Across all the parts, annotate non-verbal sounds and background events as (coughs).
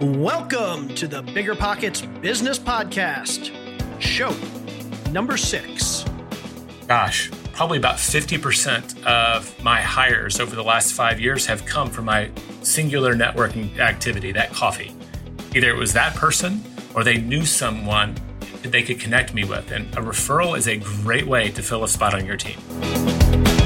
Welcome to the Bigger Pockets Business Podcast, show number six. Gosh, probably about 50% of my hires over the last five years have come from my singular networking activity, that coffee. Either it was that person or they knew someone that they could connect me with. And a referral is a great way to fill a spot on your team.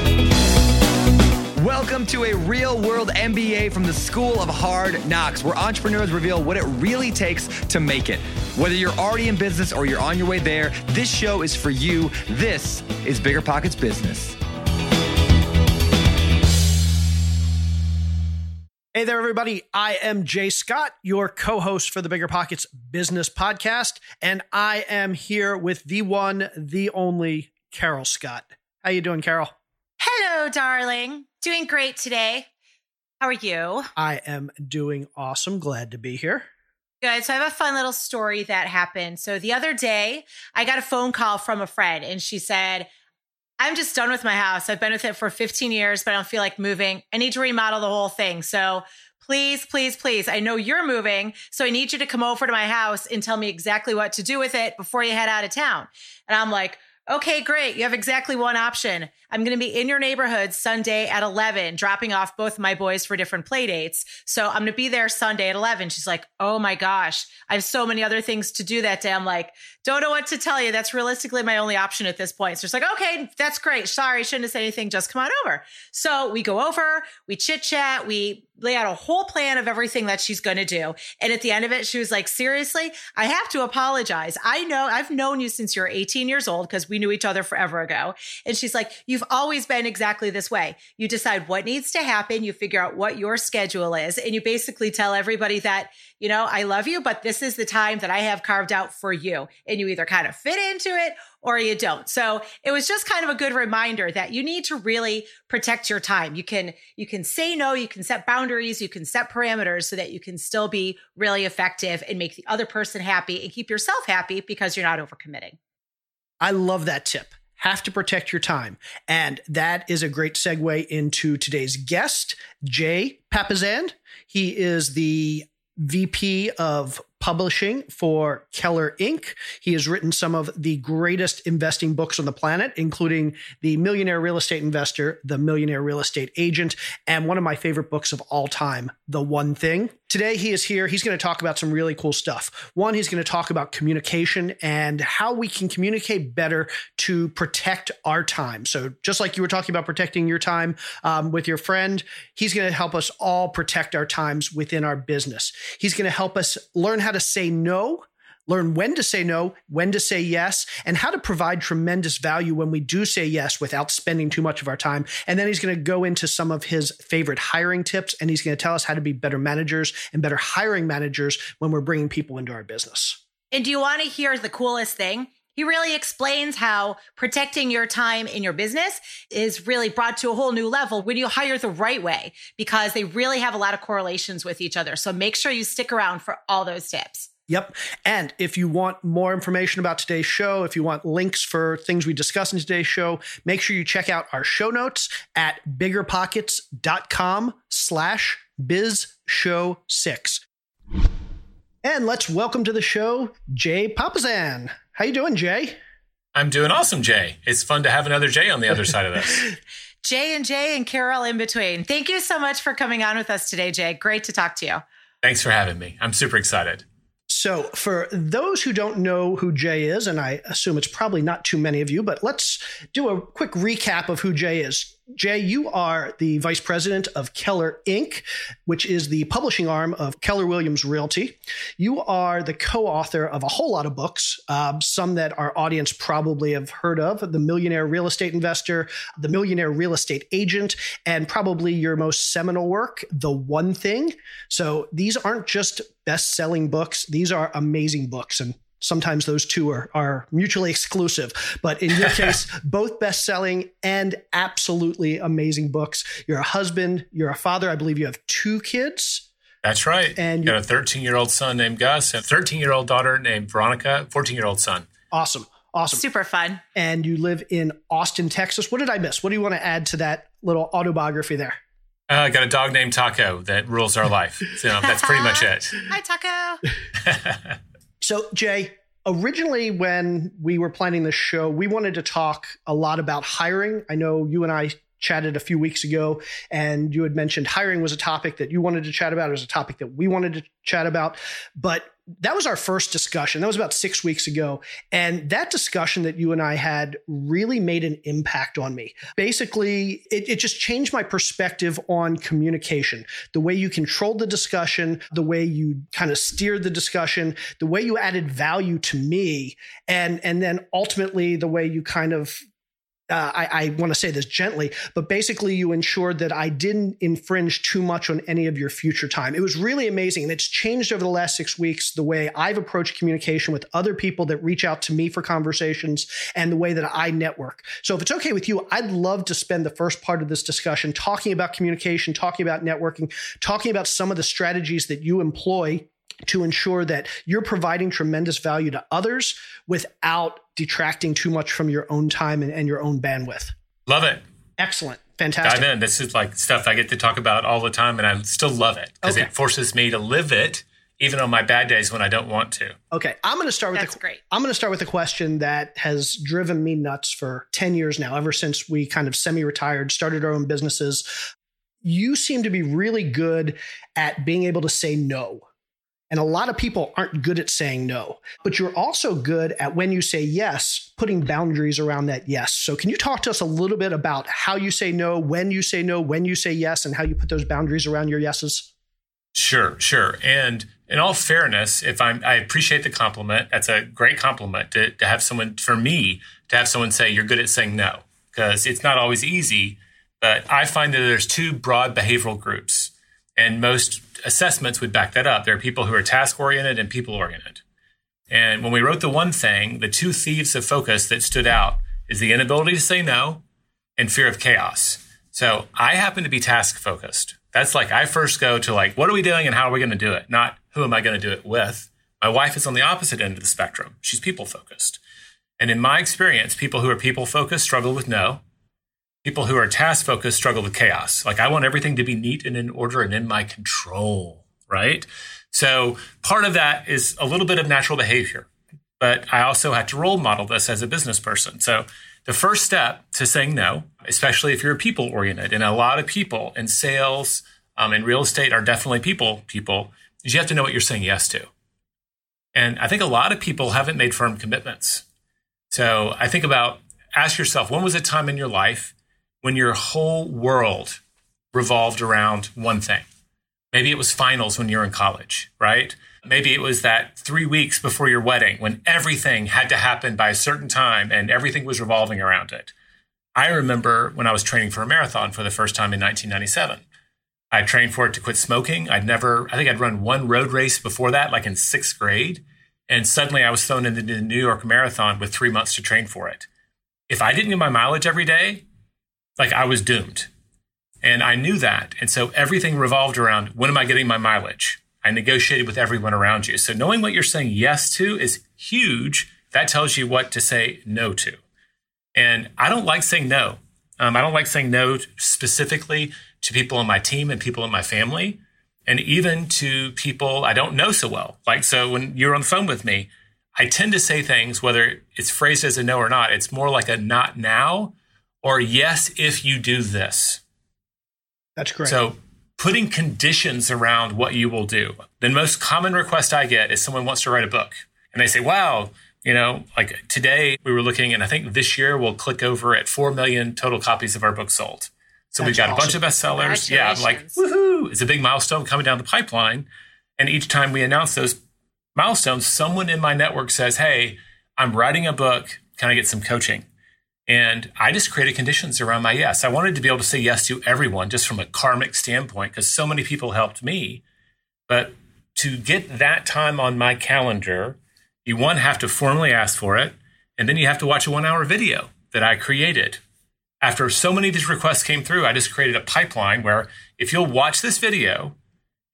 Welcome to a real world MBA from the School of Hard Knocks, where entrepreneurs reveal what it really takes to make it. Whether you're already in business or you're on your way there, this show is for you. This is Bigger Pockets Business. Hey there, everybody. I am Jay Scott, your co host for the Bigger Pockets Business Podcast, and I am here with the one, the only Carol Scott. How you doing, Carol? Hello, darling. Doing great today. How are you? I am doing awesome. Glad to be here. Good. So I have a fun little story that happened. So the other day, I got a phone call from a friend and she said, I'm just done with my house. I've been with it for 15 years, but I don't feel like moving. I need to remodel the whole thing. So please, please, please, I know you're moving. So I need you to come over to my house and tell me exactly what to do with it before you head out of town. And I'm like, okay, great. You have exactly one option. I'm going to be in your neighborhood Sunday at 11, dropping off both my boys for different play dates. So I'm going to be there Sunday at 11. She's like, oh my gosh, I have so many other things to do that day. I'm like, don't know what to tell you. That's realistically my only option at this point. So she's like, okay, that's great. Sorry, shouldn't have said anything. Just come on over. So we go over, we chit chat, we lay out a whole plan of everything that she's going to do. And at the end of it, she was like, seriously, I have to apologize. I know I've known you since you're 18 years old because we knew each other forever ago. And she's like, you've You've always been exactly this way. You decide what needs to happen, you figure out what your schedule is, and you basically tell everybody that, you know, I love you, but this is the time that I have carved out for you. And you either kind of fit into it or you don't. So it was just kind of a good reminder that you need to really protect your time. You can you can say no, you can set boundaries, you can set parameters so that you can still be really effective and make the other person happy and keep yourself happy because you're not overcommitting. I love that tip have to protect your time. And that is a great segue into today's guest, Jay Papasan. He is the VP of publishing for KellerINK. He has written some of the greatest investing books on the planet, including The Millionaire Real Estate Investor, The Millionaire Real Estate Agent, and one of my favorite books of all time, The One Thing. Today he is here. He's going to talk about some really cool stuff. One, he's going to talk about communication and how we can communicate better to protect our time. So, just like you were talking about protecting your time um, with your friend, he's going to help us all protect our times within our business. He's going to help us learn how to say no learn when to say no, when to say yes, and how to provide tremendous value when we do say yes without spending too much of our time. And then he's going to go into some of his favorite hiring tips and he's going to tell us how to be better managers and better hiring managers when we're bringing people into our business. And do you want to hear the coolest thing? He really explains how protecting your time in your business is really brought to a whole new level when you hire the right way because they really have a lot of correlations with each other. So make sure you stick around for all those tips. Yep. And if you want more information about today's show, if you want links for things we discuss in today's show, make sure you check out our show notes at biggerpockets.com slash biz show six. And let's welcome to the show, Jay Papasan. How you doing, Jay? I'm doing awesome, Jay. It's fun to have another Jay on the other side of this. (laughs) Jay and Jay and Carol in between. Thank you so much for coming on with us today, Jay. Great to talk to you. Thanks for having me. I'm super excited. So, for those who don't know who Jay is, and I assume it's probably not too many of you, but let's do a quick recap of who Jay is. Jay, you are the vice president of KellerINK., which is the publishing arm of Keller Williams Realty. You are the co author of a whole lot of books, uh, some that our audience probably have heard of The Millionaire Real Estate Investor, The Millionaire Real Estate Agent, and probably your most seminal work, The One Thing. So these aren't just best selling books, these are amazing books. And sometimes those two are, are mutually exclusive. But in your (laughs) case, both best selling and absolutely amazing books. You're a husband, you're a father. I believe you have two kids. That's right. And you got a 13 year old son named Gus, a 13 year old daughter named Veronica, 14 year old son. Awesome. Awesome. Super fun. And you live in Austin, Texas. What did I miss? What do you want to add to that little autobiography there? Uh, I got a dog named Taco that rules our life. So that's pretty much (laughs) it. Hi, Taco. (laughs) so, Jay, originally when we were planning this show, we wanted to talk a lot about hiring. I know you and I chatted a few weeks ago, and you had mentioned hiring was a topic that you wanted to chat about. It was a topic that we wanted to chat about. But that was our first discussion. That was about six weeks ago. And that discussion that you and I had really made an impact on me. Basically, it, it, just changed my perspective on communication, the way you controlled the discussion, the way you kind of steered the discussion, the way you added value to me, and, and then ultimately the way you kind of uh, I, I want to say this gently, but basically you ensured that I didn't infringe too much on any of your future time. It was really amazing. And it's changed over the last six weeks the way I've approached communication with other people that reach out to me for conversations and the way that I network. So if it's okay with you, I'd love to spend the first part of this discussion talking about communication, talking about networking, talking about some of the strategies that you employ to ensure that you're providing tremendous value to others without detracting too much from your own time and, and your own bandwidth. Love it. Excellent. Fantastic. Dive in. This is like stuff I get to talk about all the time, and I still love it because okay. it forces me to live it even on my bad days when I don't want to. Okay, I'm going to start with That's a, great. I'm going to start with a question that has driven me nuts for 10 years now ever since we kind of semi-retired, started our own businesses. You seem to be really good at being able to say no and a lot of people aren't good at saying no, but you're also good at when you say yes, putting boundaries around that yes. So, can you talk to us a little bit about how you say no, when you say no, when you say yes, and how you put those boundaries around your yeses? Sure, sure. And in all fairness, if I'm, I appreciate the compliment. That's a great compliment to, to have someone, for me, to have someone say you're good at saying no, because it's not always easy. But I find that there's two broad behavioral groups, and most assessments would back that up. There are people who are task oriented and people oriented. And when we wrote the one thing, the two thieves of focus that stood out is the inability to say no and fear of chaos. So I happen to be task focused. That's like I first go to like, what are we doing and how are we going to do it? Not who am I going to do it with? My wife is on the opposite end of the spectrum. She's people focused. And in my experience, people who are people focused struggle with no People who are task focused struggle with chaos. Like I want everything to be neat and in order and in my control, right? So part of that is a little bit of natural behavior, but I also had to role model this as a business person. So the first step to saying no, especially if you're people oriented, and a lot of people in sales um, and real estate are definitely people people, is you have to know what you're saying yes to. And I think a lot of people haven't made firm commitments. So I think about ask yourself, when was a time in your life when your whole world revolved around one thing. Maybe it was finals when you're in college, right? Maybe it was that three weeks before your wedding when everything had to happen by a certain time and everything was revolving around it. I remember when I was training for a marathon for the first time in 1997. I trained for it to quit smoking. I'd never, I think I'd run one road race before that, like in sixth grade. And suddenly I was thrown into the New York Marathon with three months to train for it. If I didn't get my mileage every day, like I was doomed. And I knew that. And so everything revolved around when am I getting my mileage? I negotiated with everyone around you. So knowing what you're saying yes to is huge. That tells you what to say no to. And I don't like saying no. Um, I don't like saying no specifically to people on my team and people in my family, and even to people I don't know so well. Like, so when you're on the phone with me, I tend to say things, whether it's phrased as a no or not, it's more like a not now or yes if you do this. That's great. So putting conditions around what you will do. The most common request I get is someone wants to write a book and they say, wow, you know, like today we were looking and I think this year we'll click over at 4 million total copies of our book sold. So That's we've got awesome. a bunch of bestsellers. Yeah, I'm like, woohoo, it's a big milestone coming down the pipeline. And each time we announce those milestones, someone in my network says, hey, I'm writing a book. Can I get some coaching? And I just created conditions around my yes. I wanted to be able to say yes to everyone just from a karmic standpoint because so many people helped me. But to get that time on my calendar, you one have to formally ask for it. And then you have to watch a one hour video that I created. After so many of these requests came through, I just created a pipeline where if you'll watch this video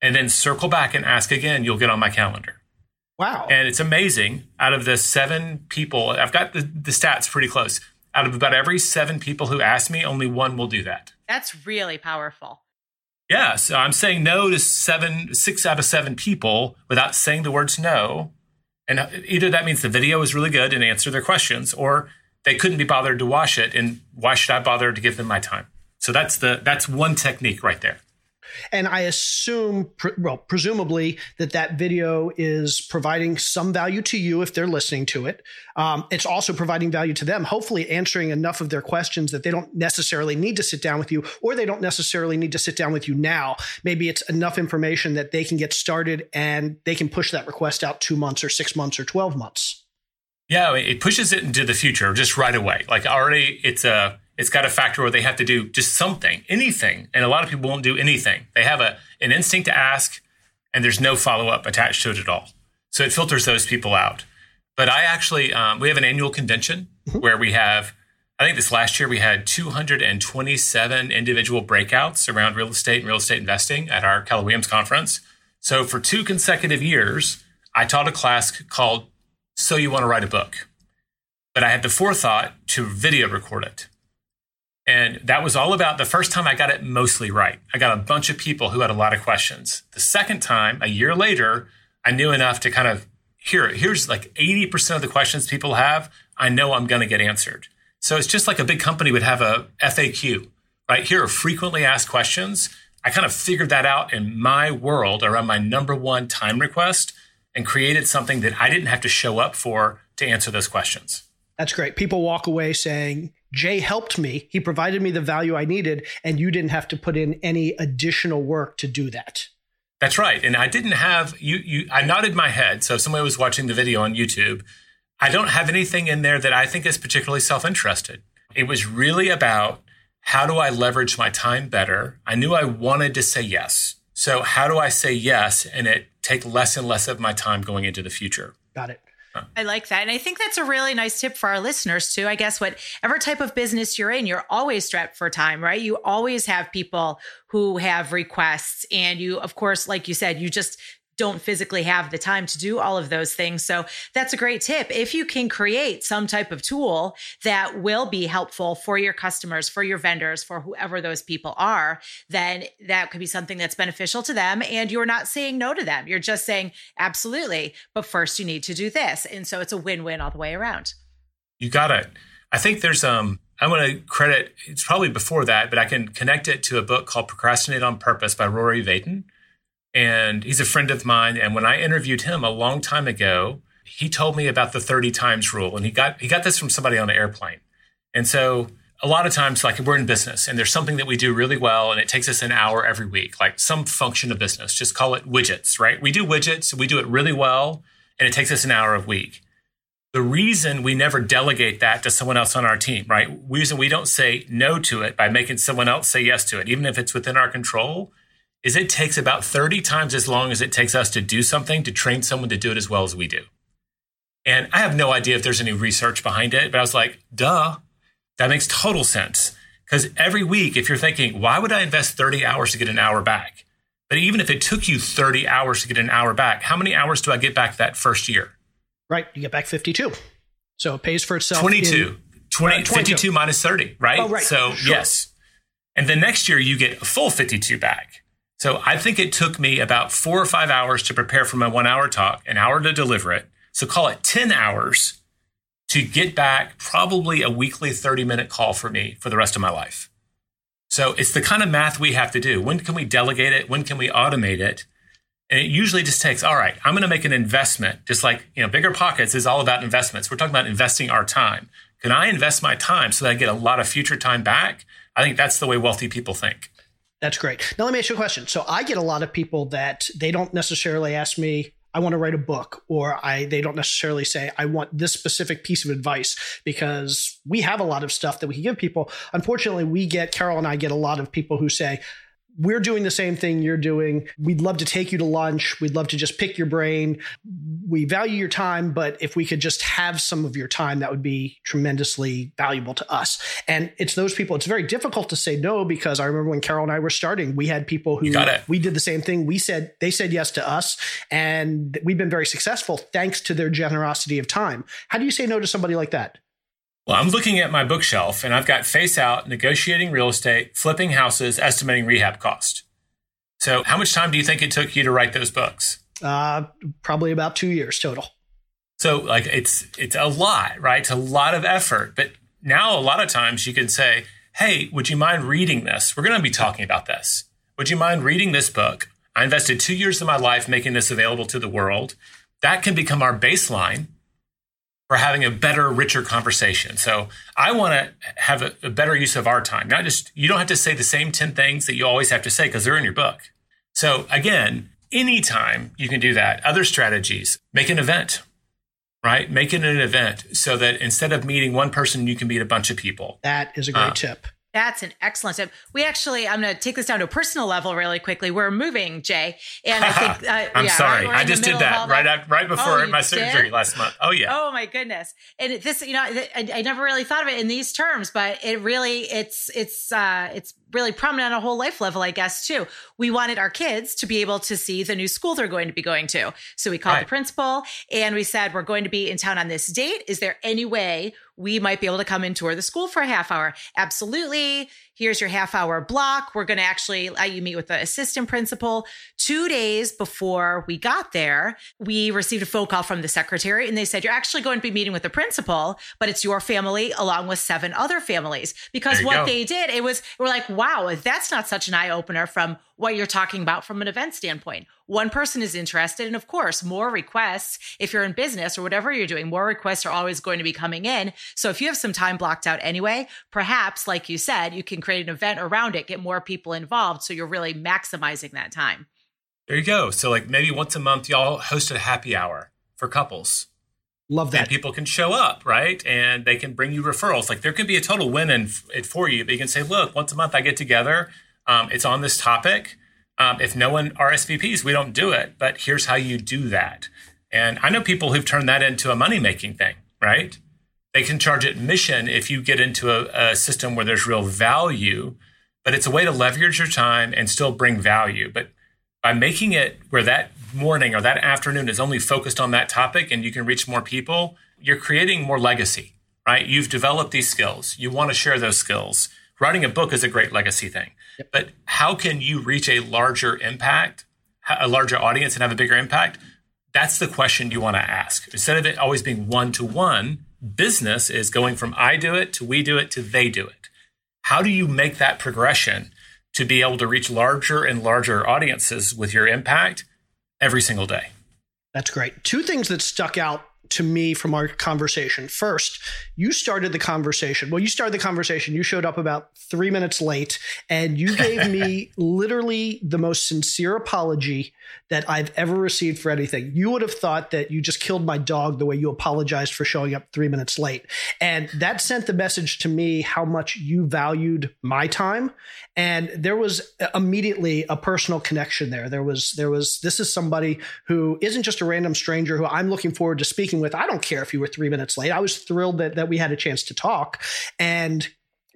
and then circle back and ask again, you'll get on my calendar. Wow. And it's amazing. Out of the seven people, I've got the, the stats pretty close out of about every seven people who ask me, only one will do that. That's really powerful. Yeah, so I'm saying no to seven, six out of seven people without saying the words no. And uh, either that means the video is really good and answer their questions, or they couldn't be bothered to watch it. And why should I bother to give them my time? So that's the that's one technique right there. And I assume, well, presumably that that video is providing some value to you if they're listening to it. Um, it's also providing value to them, hopefully answering enough of their questions that they don't necessarily need to sit down with you, or they don't necessarily need to sit down with you now. Maybe it's enough information that they can get started and they can push that request out two months or six months or 12 months. Yeah, it pushes it into the future just right away. Like already, it's a it's got a factor where they have to do just something, anything. And a lot of people won't do anything. They have a, an instinct to ask, and there's no follow up attached to it at all. So it filters those people out. But I actually, um, we have an annual convention mm-hmm. where we have, I think this last year we had 227 individual breakouts around real estate and real estate investing at our Keller Williams conference. So for two consecutive years, I taught a class called So You Want to Write a Book. But I had the forethought to video record it. And that was all about the first time I got it mostly right. I got a bunch of people who had a lot of questions. The second time, a year later, I knew enough to kind of here, here's like 80% of the questions people have, I know I'm going to get answered. So it's just like a big company would have a FAQ, right? Here are frequently asked questions. I kind of figured that out in my world around my number one time request and created something that I didn't have to show up for to answer those questions. That's great. People walk away saying, Jay helped me. He provided me the value I needed, and you didn't have to put in any additional work to do that. That's right. And I didn't have you you I nodded my head. So if somebody was watching the video on YouTube, I don't have anything in there that I think is particularly self-interested. It was really about how do I leverage my time better? I knew I wanted to say yes. So how do I say yes and it take less and less of my time going into the future? Got it. I like that. And I think that's a really nice tip for our listeners too. I guess whatever type of business you're in, you're always strapped for time, right? You always have people who have requests and you, of course, like you said, you just don't physically have the time to do all of those things. So that's a great tip. If you can create some type of tool that will be helpful for your customers, for your vendors, for whoever those people are, then that could be something that's beneficial to them. And you're not saying no to them. You're just saying, absolutely. But first you need to do this. And so it's a win-win all the way around. You got it. I think there's um I want to credit it's probably before that, but I can connect it to a book called Procrastinate on Purpose by Rory Vaden and he's a friend of mine. And when I interviewed him a long time ago, he told me about the 30 times rule. And he got he got this from somebody on an airplane. And so a lot of times, like we're in business and there's something that we do really well and it takes us an hour every week, like some function of business, just call it widgets, right? We do widgets, we do it really well, and it takes us an hour a week. The reason we never delegate that to someone else on our team, right? The reason we don't say no to it by making someone else say yes to it, even if it's within our control, is it takes about 30 times as long as it takes us to do something to train someone to do it as well as we do. And I have no idea if there's any research behind it, but I was like, duh, that makes total sense. Because every week, if you're thinking, why would I invest 30 hours to get an hour back? But even if it took you 30 hours to get an hour back, how many hours do I get back that first year? Right. You get back 52. So it pays for itself. 22. In, 20, uh, right, 52 minus 30, right? Oh, right. So, sure. yes. And then next year, you get a full 52 back. So I think it took me about four or five hours to prepare for my one hour talk, an hour to deliver it. So call it 10 hours to get back probably a weekly 30 minute call for me for the rest of my life. So it's the kind of math we have to do. When can we delegate it? When can we automate it? And it usually just takes, all right, I'm going to make an investment. Just like, you know, bigger pockets is all about investments. We're talking about investing our time. Can I invest my time so that I get a lot of future time back? I think that's the way wealthy people think. That's great. Now let me ask you a question. So I get a lot of people that they don't necessarily ask me, I want to write a book, or I they don't necessarily say, I want this specific piece of advice because we have a lot of stuff that we can give people. Unfortunately, we get Carol and I get a lot of people who say, we're doing the same thing you're doing. We'd love to take you to lunch. We'd love to just pick your brain. We value your time, but if we could just have some of your time, that would be tremendously valuable to us. And it's those people, it's very difficult to say no because I remember when Carol and I were starting, we had people who we did the same thing. We said, they said yes to us, and we've been very successful thanks to their generosity of time. How do you say no to somebody like that? Well, I'm looking at my bookshelf and I've got face out, negotiating real estate, flipping houses, estimating rehab cost. So, how much time do you think it took you to write those books? Uh, probably about two years total. So, like, it's it's a lot, right? It's a lot of effort. But now, a lot of times, you can say, "Hey, would you mind reading this? We're going to be talking about this. Would you mind reading this book? I invested two years of my life making this available to the world. That can become our baseline for having a better, richer conversation. So I want to have a, a, better use of our time. Not just, you don't have to say the same 10 things that you always have to say because they're in your book. So again, anytime you can do that. Other strategies, make an event, right? Make it an event so that instead of meeting one person, you can meet a bunch of people. That is a great uh, tip. That's an excellent tip. We actually, I'm going to take this down to a personal level really quickly. We're moving, Jay, and I think (laughs) uh, I'm yeah, sorry, I just did that right right before oh, my surgery did? last month. Oh yeah. Oh my goodness. And this, you know, I, I, never really thought of it in these terms, but it really, it's, it's, uh, it's really prominent on a whole life level, I guess, too. We wanted our kids to be able to see the new school they're going to be going to. So we called right. the principal and we said, we're going to be in town on this date. Is there any way we might be able to come and tour the school for a half hour? Absolutely. Here's your half hour block. We're going to actually let you meet with the assistant principal. Two days before we got there, we received a phone call from the secretary and they said, You're actually going to be meeting with the principal, but it's your family along with seven other families. Because what go. they did, it was, we're like, wow, that's not such an eye opener from what you're talking about from an event standpoint. One person is interested. And of course, more requests, if you're in business or whatever you're doing, more requests are always going to be coming in. So if you have some time blocked out anyway, perhaps, like you said, you can create an event around it, get more people involved. So you're really maximizing that time. There you go. So, like maybe once a month, y'all host a happy hour for couples. Love that. And people can show up, right? And they can bring you referrals. Like there can be a total win in it for you. But you can say, look, once a month I get together. Um, it's on this topic. Um, if no one RSVPs, we don't do it. But here's how you do that. And I know people who've turned that into a money making thing, right? They can charge admission if you get into a, a system where there's real value, but it's a way to leverage your time and still bring value. But by making it where that morning or that afternoon is only focused on that topic and you can reach more people, you're creating more legacy, right? You've developed these skills. You want to share those skills. Writing a book is a great legacy thing. But how can you reach a larger impact, a larger audience and have a bigger impact? That's the question you want to ask. Instead of it always being one to one, business is going from I do it to we do it to they do it. How do you make that progression to be able to reach larger and larger audiences with your impact every single day? That's great. Two things that stuck out to me from our conversation. First, you started the conversation. Well, you started the conversation. You showed up about three minutes late, and you gave me (laughs) literally the most sincere apology that I've ever received for anything. You would have thought that you just killed my dog the way you apologized for showing up three minutes late. And that sent the message to me how much you valued my time. And there was immediately a personal connection there. There was, there was, this is somebody who isn't just a random stranger who I'm looking forward to speaking with. I don't care if you were three minutes late. I was thrilled that, that we had a chance to talk. And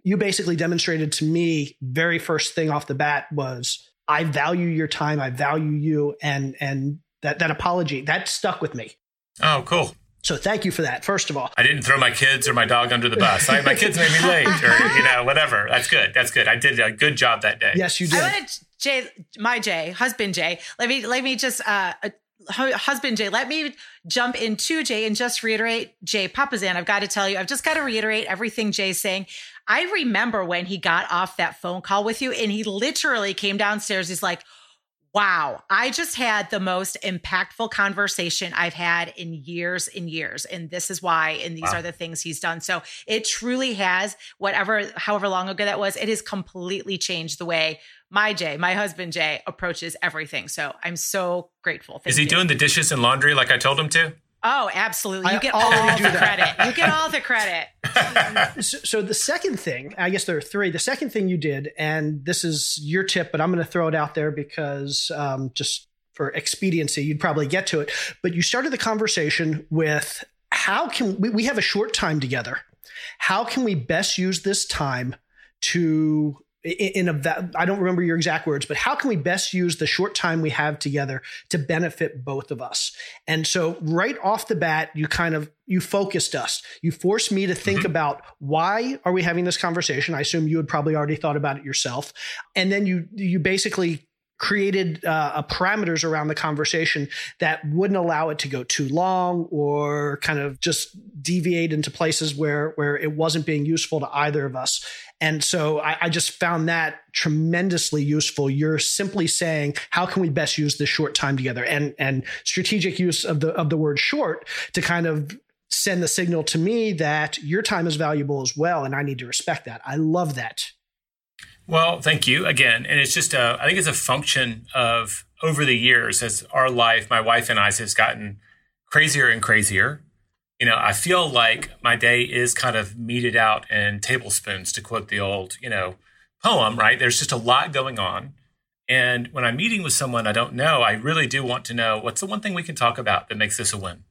you basically demonstrated to me very first thing off the bat was I value your time. I value you. And, and that, that apology that stuck with me. Oh, cool. So thank you for that. First of all, I didn't throw my kids or my dog under the bus. I, my kids made me late, or you know, whatever. That's good. That's good. I did a good job that day. Yes, you did. I wanted Jay, my Jay, husband Jay. Let me let me just uh husband Jay. Let me jump into Jay and just reiterate Jay Papasan. I've got to tell you, I've just got to reiterate everything Jay's saying. I remember when he got off that phone call with you and he literally came downstairs. He's like, Wow, I just had the most impactful conversation I've had in years and years. And this is why, and these wow. are the things he's done. So it truly has, whatever, however long ago that was, it has completely changed the way my Jay, my husband Jay, approaches everything. So I'm so grateful. Thank is he you. doing the dishes and laundry like I told him to? Oh, absolutely. You get all the credit. You get all the credit. (laughs) (laughs) so, so, the second thing, I guess there are three. The second thing you did, and this is your tip, but I'm going to throw it out there because um, just for expediency, you'd probably get to it. But you started the conversation with how can we, we have a short time together? How can we best use this time to in a I don't remember your exact words, but how can we best use the short time we have together to benefit both of us? And so right off the bat, you kind of you focused us. You forced me to think mm-hmm. about why are we having this conversation? I assume you had probably already thought about it yourself. And then you you basically created uh, parameters around the conversation that wouldn't allow it to go too long or kind of just deviate into places where where it wasn't being useful to either of us and so I, I, just found that tremendously useful. You're simply saying, how can we best use this short time together? And and strategic use of the of the word short to kind of send the signal to me that your time is valuable as well, and I need to respect that. I love that. Well, thank you again. And it's just a, I think it's a function of over the years as our life, my wife and I's has gotten crazier and crazier. You know, I feel like my day is kind of meted out in tablespoons, to quote the old, you know, poem, right? There's just a lot going on. And when I'm meeting with someone I don't know, I really do want to know what's the one thing we can talk about that makes this a win?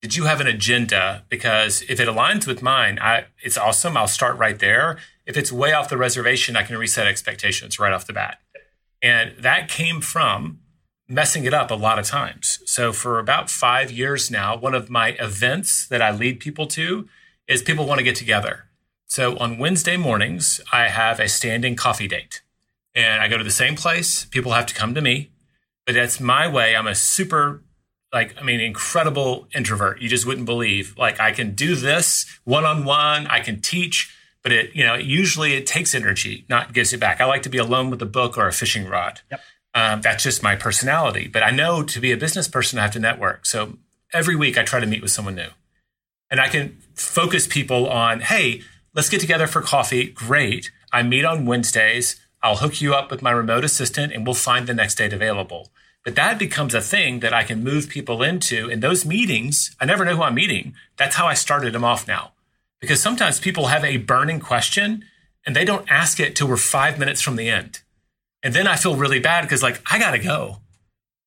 Did you have an agenda? Because if it aligns with mine, I, it's awesome. I'll start right there if it's way off the reservation, I can reset expectations right off the bat. And that came from messing it up a lot of times. So for about five years now, one of my events that I lead people to is people want to get together. So on Wednesday mornings, I have a standing coffee date and I go to the same place. People have to come to me, but that's my way. I'm a super, like, I mean, incredible introvert. You just wouldn't believe. Like, I can do this one on one, I can teach but it you know usually it takes energy not gives it back. I like to be alone with a book or a fishing rod. Yep. um, that's just my personality but i know to be a business person i have to network. So every week i try to meet with someone new. And i can focus people on hey let's get together for coffee. Great. I meet on wednesdays. I'll hook you up with my remote assistant and we'll find the next date available. But that becomes a thing that i can move people into in those meetings. I never know who i'm meeting. That's how i started them off now because sometimes people have a burning question and they don't ask it till we're five minutes from the end. And then I feel really bad because, like, I got to go.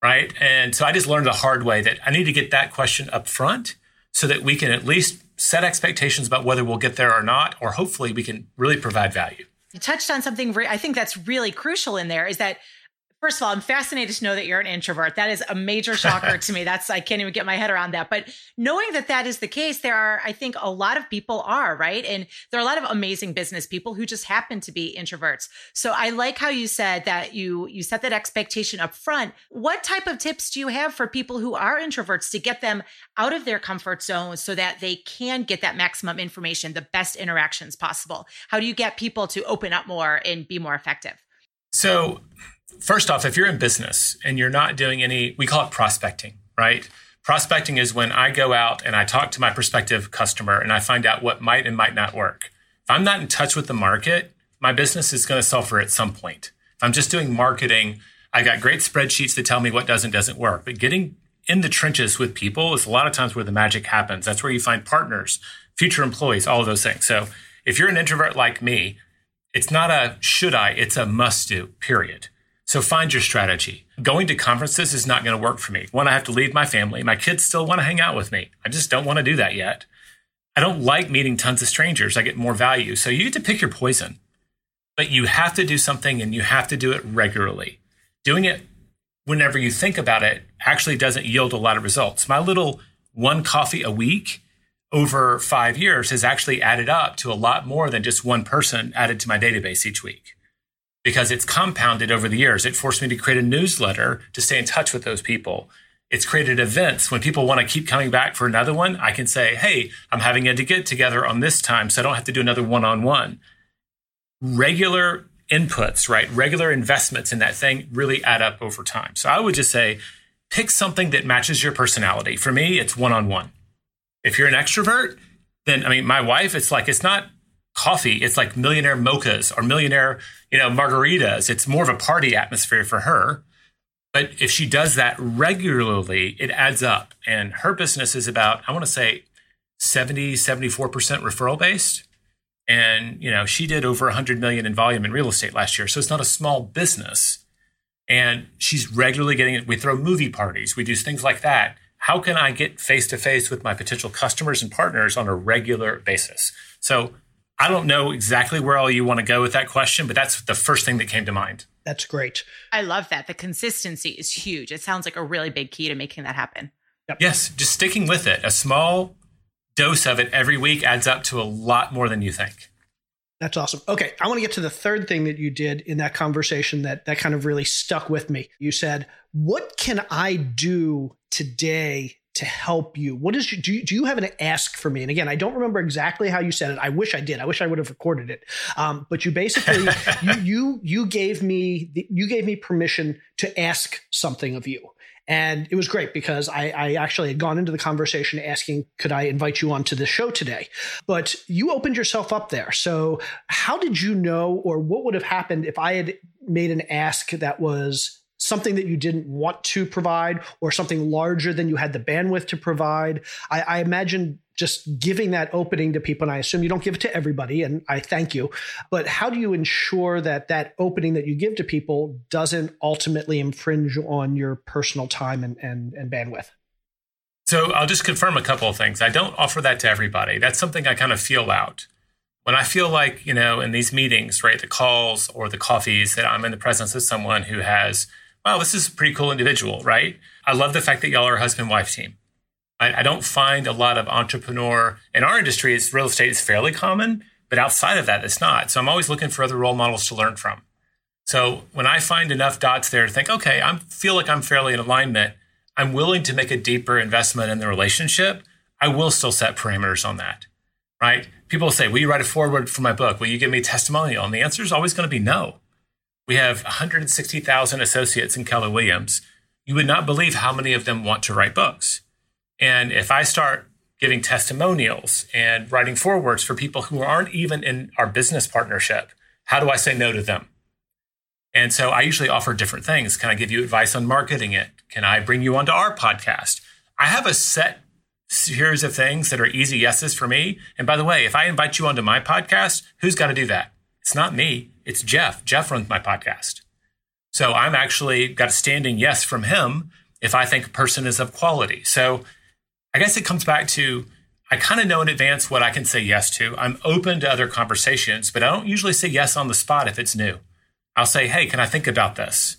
Right. And so I just learned the hard way that I need to get that question up front so that we can at least set expectations about whether we'll get there or not, or hopefully we can really provide value. You touched on something re- I think that's really crucial in there is that First of all, I'm fascinated to know that you're an introvert. That is a major shocker to me. That's, I can't even get my head around that. But knowing that that is the case, there are, I think a lot of people are, right? And there are a lot of amazing business people who just happen to be introverts. So I like how you said that you, you set that expectation up front. What type of tips do you have for people who are introverts to get them out of their comfort zone so that they can get that maximum information, the best interactions possible? How do you get people to open up more and be more effective? So, first off, if you're in business and you're not doing any, we call it prospecting, right? Prospecting is when I go out and I talk to my prospective customer and I find out what might and might not work. If I'm not in touch with the market, my business is going to suffer at some point. If I'm just doing marketing, I got great spreadsheets that tell me what does and doesn't work. But getting in the trenches with people is a lot of times where the magic happens. That's where you find partners, future employees, all of those things. So if you're an introvert like me, it's not a should I, it's a must do, period. So find your strategy. Going to conferences is not going to work for me. One, I have to leave my family. My kids still want to hang out with me. I just don't want to do that yet. I don't like meeting tons of strangers. I get more value. So you get to pick your poison, but you have to do something and you have to do it regularly. Doing it whenever you think about it actually doesn't yield a lot of results. My little one coffee a week over five years has actually added up to a lot more than just one person added to my database each week because it's compounded over the years. It forced me to create a newsletter to stay in touch with those people. It's created events. When people want to keep coming back for another one, I can say, Hey, I'm having a get together on this time, so I don't have to do another one on one. Regular inputs, right? Regular investments in that thing really add up over time. So I would just say, pick something that matches your personality. For me, it's one on one. If you're an extrovert, then I mean, my wife, it's like, it's not coffee. It's like millionaire mochas or millionaire, you know, margaritas. It's more of a party atmosphere for her. But if she does that regularly, it adds up. And her business is about, I want to say 70, 74% referral based. And, you know, she did over 100 million in volume in real estate last year. So it's not a small business. And she's regularly getting it. We throw movie parties, we do things like that. How can I get face to face with my potential customers and partners on a regular basis? So I don't know exactly where all you want to go with that question, but that's the first thing that came to mind. That's great. I love that. The consistency is huge. It sounds like a really big key to making that happen. Yep. Yes, just sticking with it. A small dose of it every week adds up to a lot more than you think. That's awesome. Okay, I want to get to the third thing that you did in that conversation that that kind of really stuck with me. You said, "What can I do today to help you? What is your, do you, do you have an ask for me?" And again, I don't remember exactly how you said it. I wish I did. I wish I would have recorded it. Um, but you basically (laughs) you you you gave me the, you gave me permission to ask something of you. And it was great because I, I, actually had gone into the conversation asking, could I invite you onto the show today? But you opened yourself up there. So, how did you know, or what would have happened if I had made an ask that was something that you didn't want to provide or something larger than you had the bandwidth to provide? I, I imagine just giving that opening to people and i assume you don't give it to everybody and i thank you but how do you ensure that that opening that you give to people doesn't ultimately infringe on your personal time and, and, and bandwidth? So i'll just confirm a couple of things. I don't offer that to everybody. That's something i kind of feel out. When i feel like you know in these meetings right the calls or the coffees that i'm in the presence of someone who has wow this is a pretty cool individual right i love the fact that y'all are a husband wife team I, I don't find a lot of entrepreneur in our industry. It's real estate is fairly common, but outside of that, it's not. So I'm always looking for other role models to learn from. So when I find enough dots there to think, okay, I feel like I'm fairly in alignment, I'm willing to make a deeper investment in the relationship. I will still set parameters on that, right? People say, will you write a forward for my book? Will you give me a testimonial? And the answer is always going to be no. We have 160,000 associates in Keller Williams. You would not believe how many of them want to write books. And if I start giving testimonials and writing forewords for people who aren't even in our business partnership, how do I say no to them? And so I usually offer different things. Can I give you advice on marketing it? Can I bring you onto our podcast? I have a set series of things that are easy yeses for me. And by the way, if I invite you onto my podcast, who's got to do that? It's not me, it's Jeff. Jeff runs my podcast. So I'm actually got a standing yes from him if I think a person is of quality. So I guess it comes back to I kind of know in advance what I can say yes to. I'm open to other conversations, but I don't usually say yes on the spot if it's new. I'll say, hey, can I think about this?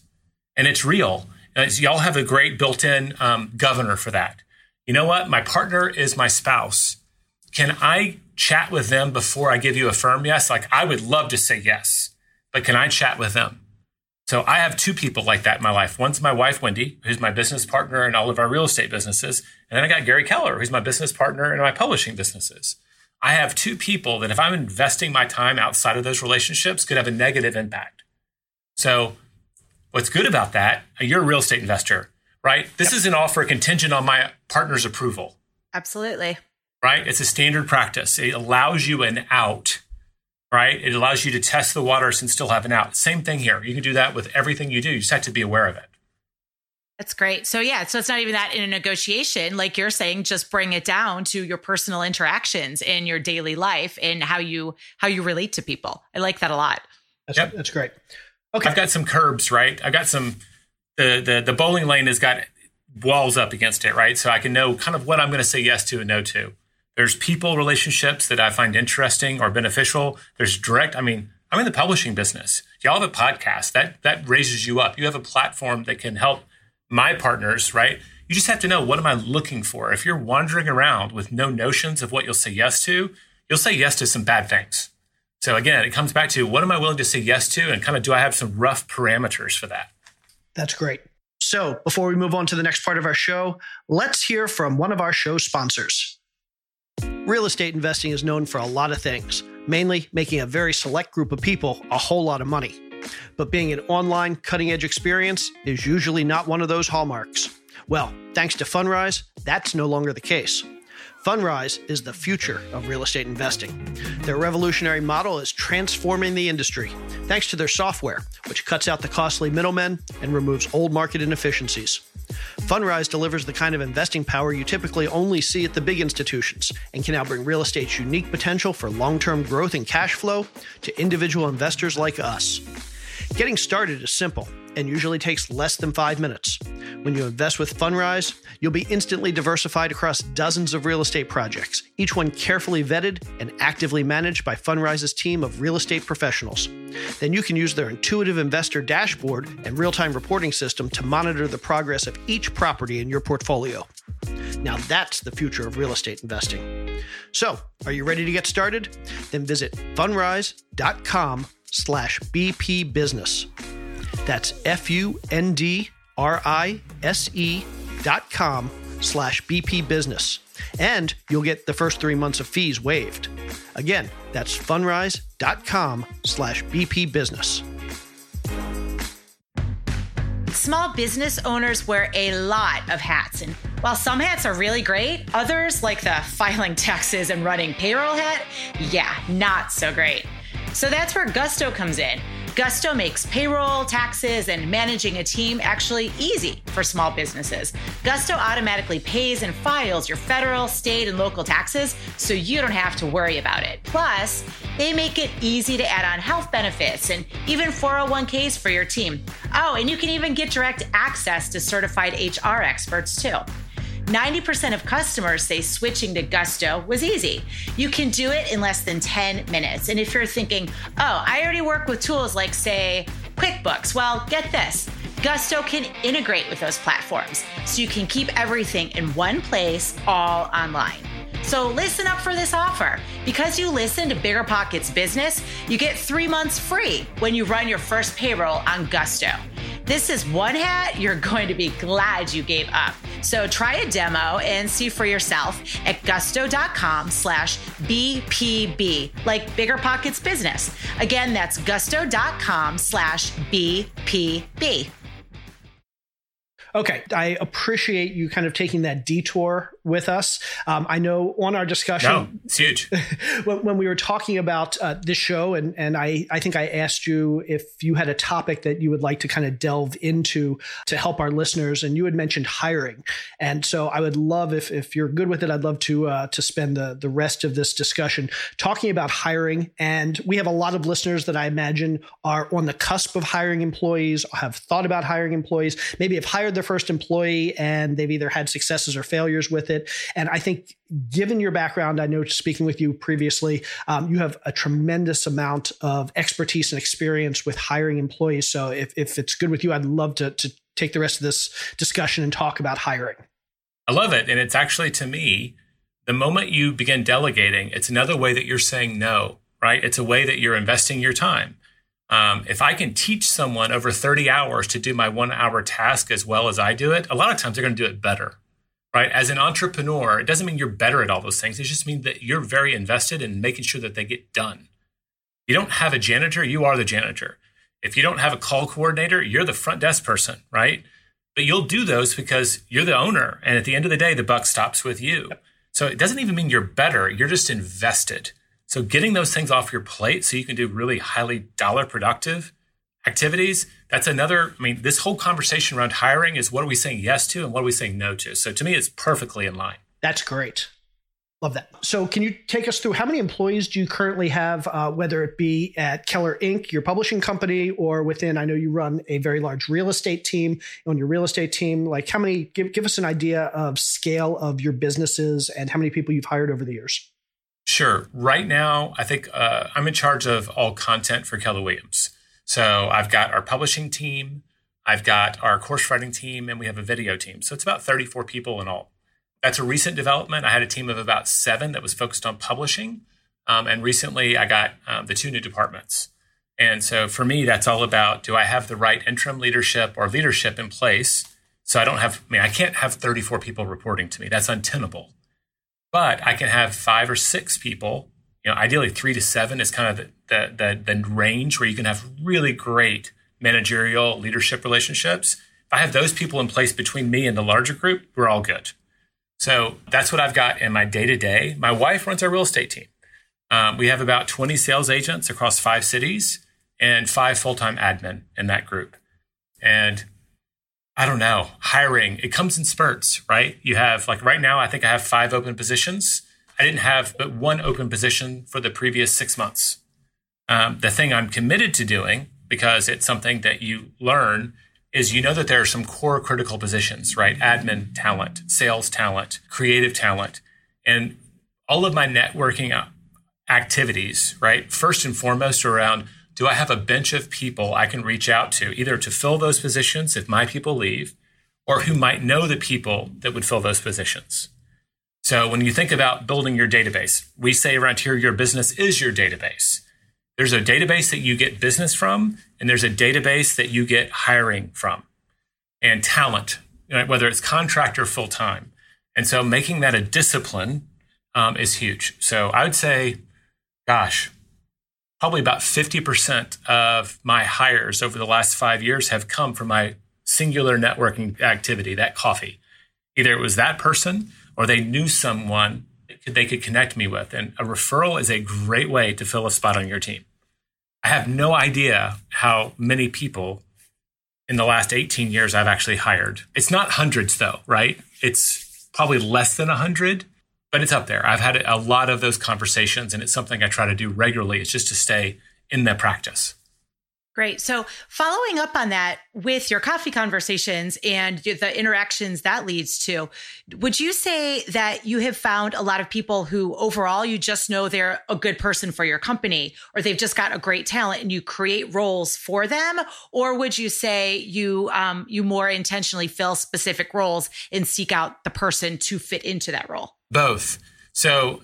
And it's real. And it's, y'all have a great built in um, governor for that. You know what? My partner is my spouse. Can I chat with them before I give you a firm yes? Like, I would love to say yes, but can I chat with them? So I have two people like that in my life. One's my wife, Wendy, who's my business partner in all of our real estate businesses. And then I got Gary Keller, who's my business partner in my publishing businesses. I have two people that if I'm investing my time outside of those relationships could have a negative impact. So what's good about that, you're a real estate investor, right? This yep. is an offer contingent on my partner's approval. Absolutely. Right? It's a standard practice. It allows you an out right? It allows you to test the waters and still have an out. Same thing here. You can do that with everything you do. You just have to be aware of it. That's great. So yeah, so it's not even that in a negotiation, like you're saying, just bring it down to your personal interactions in your daily life and how you how you relate to people. I like that a lot. That's yep. that's great. Okay. I've got some curbs, right? I've got some the the the bowling lane has got walls up against it, right? So I can know kind of what I'm going to say yes to and no to. There's people relationships that I find interesting or beneficial. There's direct, I mean, I'm in the publishing business. Y'all have a podcast that that raises you up. You have a platform that can help my partners, right? You just have to know what am I looking for. If you're wandering around with no notions of what you'll say yes to, you'll say yes to some bad things. So again, it comes back to what am I willing to say yes to and kind of do I have some rough parameters for that? That's great. So, before we move on to the next part of our show, let's hear from one of our show sponsors. Real estate investing is known for a lot of things, mainly making a very select group of people a whole lot of money. But being an online, cutting edge experience is usually not one of those hallmarks. Well, thanks to Fundrise, that's no longer the case. Fundrise is the future of real estate investing. Their revolutionary model is transforming the industry thanks to their software, which cuts out the costly middlemen and removes old market inefficiencies. Fundrise delivers the kind of investing power you typically only see at the big institutions and can now bring real estate's unique potential for long term growth and cash flow to individual investors like us. Getting started is simple and usually takes less than five minutes. When you invest with Fundrise, you'll be instantly diversified across dozens of real estate projects, each one carefully vetted and actively managed by Fundrise's team of real estate professionals. Then you can use their intuitive investor dashboard and real time reporting system to monitor the progress of each property in your portfolio. Now that's the future of real estate investing. So, are you ready to get started? Then visit fundrise.com slash BP business. That's F U N D R I S E dot com slash BP business. And you'll get the first three months of fees waived. Again, that's fundrise.com slash BP business. Small business owners wear a lot of hats. And while some hats are really great, others, like the filing taxes and running payroll hat, yeah, not so great. So that's where Gusto comes in. Gusto makes payroll, taxes, and managing a team actually easy for small businesses. Gusto automatically pays and files your federal, state, and local taxes so you don't have to worry about it. Plus, they make it easy to add on health benefits and even 401ks for your team. Oh, and you can even get direct access to certified HR experts too. 90% of customers say switching to Gusto was easy. You can do it in less than 10 minutes. And if you're thinking, oh, I already work with tools like, say, QuickBooks, well, get this. Gusto can integrate with those platforms so you can keep everything in one place, all online. So listen up for this offer. Because you listen to Bigger Pockets Business, you get three months free when you run your first payroll on Gusto. This is one hat you're going to be glad you gave up. So try a demo and see for yourself at gusto.com slash BPB, like Bigger Pockets Business. Again, that's gusto.com slash BPB. Okay, I appreciate you kind of taking that detour with us. Um, I know on our discussion, no, it's huge. (laughs) when, when, we were talking about uh, this show, and and I I think I asked you if you had a topic that you would like to kind of delve into to help our listeners, and you had mentioned hiring, and so I would love if if you're good with it, I'd love to uh, to spend the the rest of this discussion talking about hiring. And we have a lot of listeners that I imagine are on the cusp of hiring employees, have thought about hiring employees, maybe have hired their first employee and they've either had successes or failures with it. And I think, given your background, I know speaking with you previously, um, you have a tremendous amount of expertise and experience with hiring employees. So if, if it's good with you, I'd love to, to take the rest of this discussion and talk about hiring. I love it. And it's actually, to me, the moment you begin delegating, it's another way that you're saying no, right? It's a way that you're investing your time. Um, if I can teach someone over 30 hours to do my one hour task as well as I do it, a lot of times they're going to do it better. Right. As an entrepreneur, it doesn't mean you're better at all those things. It just means that you're very invested in making sure that they get done. You don't have a janitor, you are the janitor. If you don't have a call coordinator, you're the front desk person, right? But you'll do those because you're the owner. And at the end of the day, the buck stops with you. So it doesn't even mean you're better. You're just invested. So getting those things off your plate so you can do really highly dollar productive activities, that's another, I mean, this whole conversation around hiring is what are we saying yes to and what are we saying no to? So to me, it's perfectly in line. That's great. Love that. So, can you take us through how many employees do you currently have, uh, whether it be at KellerINK., your publishing company, or within? I know you run a very large real estate team on your real estate team. Like, how many? Give give us an idea of scale of your businesses and how many people you've hired over the years. Sure. Right now, I think uh, I'm in charge of all content for Keller Williams. So I've got our publishing team, I've got our course writing team, and we have a video team. So it's about 34 people in all. That's a recent development. I had a team of about seven that was focused on publishing. Um, and recently I got um, the two new departments. And so for me, that's all about do I have the right interim leadership or leadership in place? So I don't have, I mean, I can't have 34 people reporting to me. That's untenable. But I can have five or six people. You know, ideally three to seven is kind of the, the, the, the range where you can have really great managerial leadership relationships. If I have those people in place between me and the larger group, we're all good. So that's what I've got in my day to day. My wife runs our real estate team. Um, we have about 20 sales agents across five cities and five full time admin in that group. And I don't know, hiring, it comes in spurts, right? You have, like right now, I think I have five open positions. I didn't have but one open position for the previous six months. Um, the thing I'm committed to doing, because it's something that you learn, is you know that there are some core critical positions, right? Admin talent, sales talent, creative talent. And all of my networking activities, right? First and foremost around do I have a bench of people I can reach out to, either to fill those positions if my people leave, or who might know the people that would fill those positions? So when you think about building your database, we say around here, your business is your database. There's a database that you get business from, and there's a database that you get hiring from and talent, whether it's contract or full time. And so making that a discipline um, is huge. So I would say, gosh, probably about 50% of my hires over the last five years have come from my singular networking activity, that coffee. Either it was that person or they knew someone they could connect me with. And a referral is a great way to fill a spot on your team. I have no idea how many people in the last 18 years I've actually hired. It's not hundreds though, right? It's probably less than 100 but it's up there. I've had a lot of those conversations, and it's something I try to do regularly. It's just to stay in the practice. Great. So, following up on that with your coffee conversations and the interactions that leads to, would you say that you have found a lot of people who overall you just know they're a good person for your company or they've just got a great talent and you create roles for them? Or would you say you, um, you more intentionally fill specific roles and seek out the person to fit into that role? Both. So,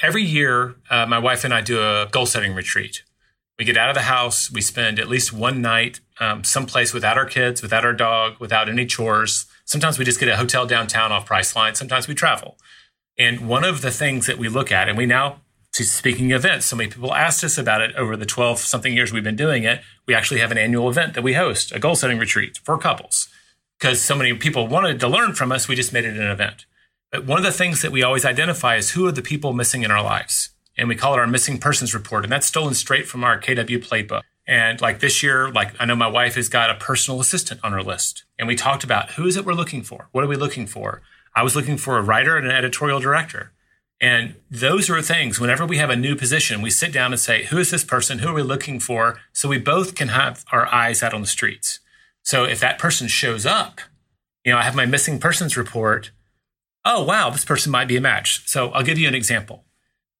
every year, uh, my wife and I do a goal setting retreat we get out of the house, we spend at least one night um, someplace without our kids, without our dog, without any chores. Sometimes we just get a hotel downtown off Priceline. Sometimes we travel. And one of the things that we look at, and we now, speaking events, so many people asked us about it over the 12 something years we've been doing it. We actually have an annual event that we host, a goal setting retreat for couples. Because so many people wanted to learn from us, we just made it an event. But one of the things that we always identify is who are the people missing in our lives and we call it our missing persons report. And that's stolen straight from our KW playbook. And like this year, like I know my wife has got a personal assistant on her list. And we talked about who is it we're looking for? What are we looking for? I was looking for a writer and an editorial director. And those are things, whenever we have a new position, we sit down and say, who is this person? Who are we looking for? So we both can have our eyes out on the streets. So if that person shows up, you know, I have my missing persons report. Oh, wow, this person might be a match. So I'll give you an example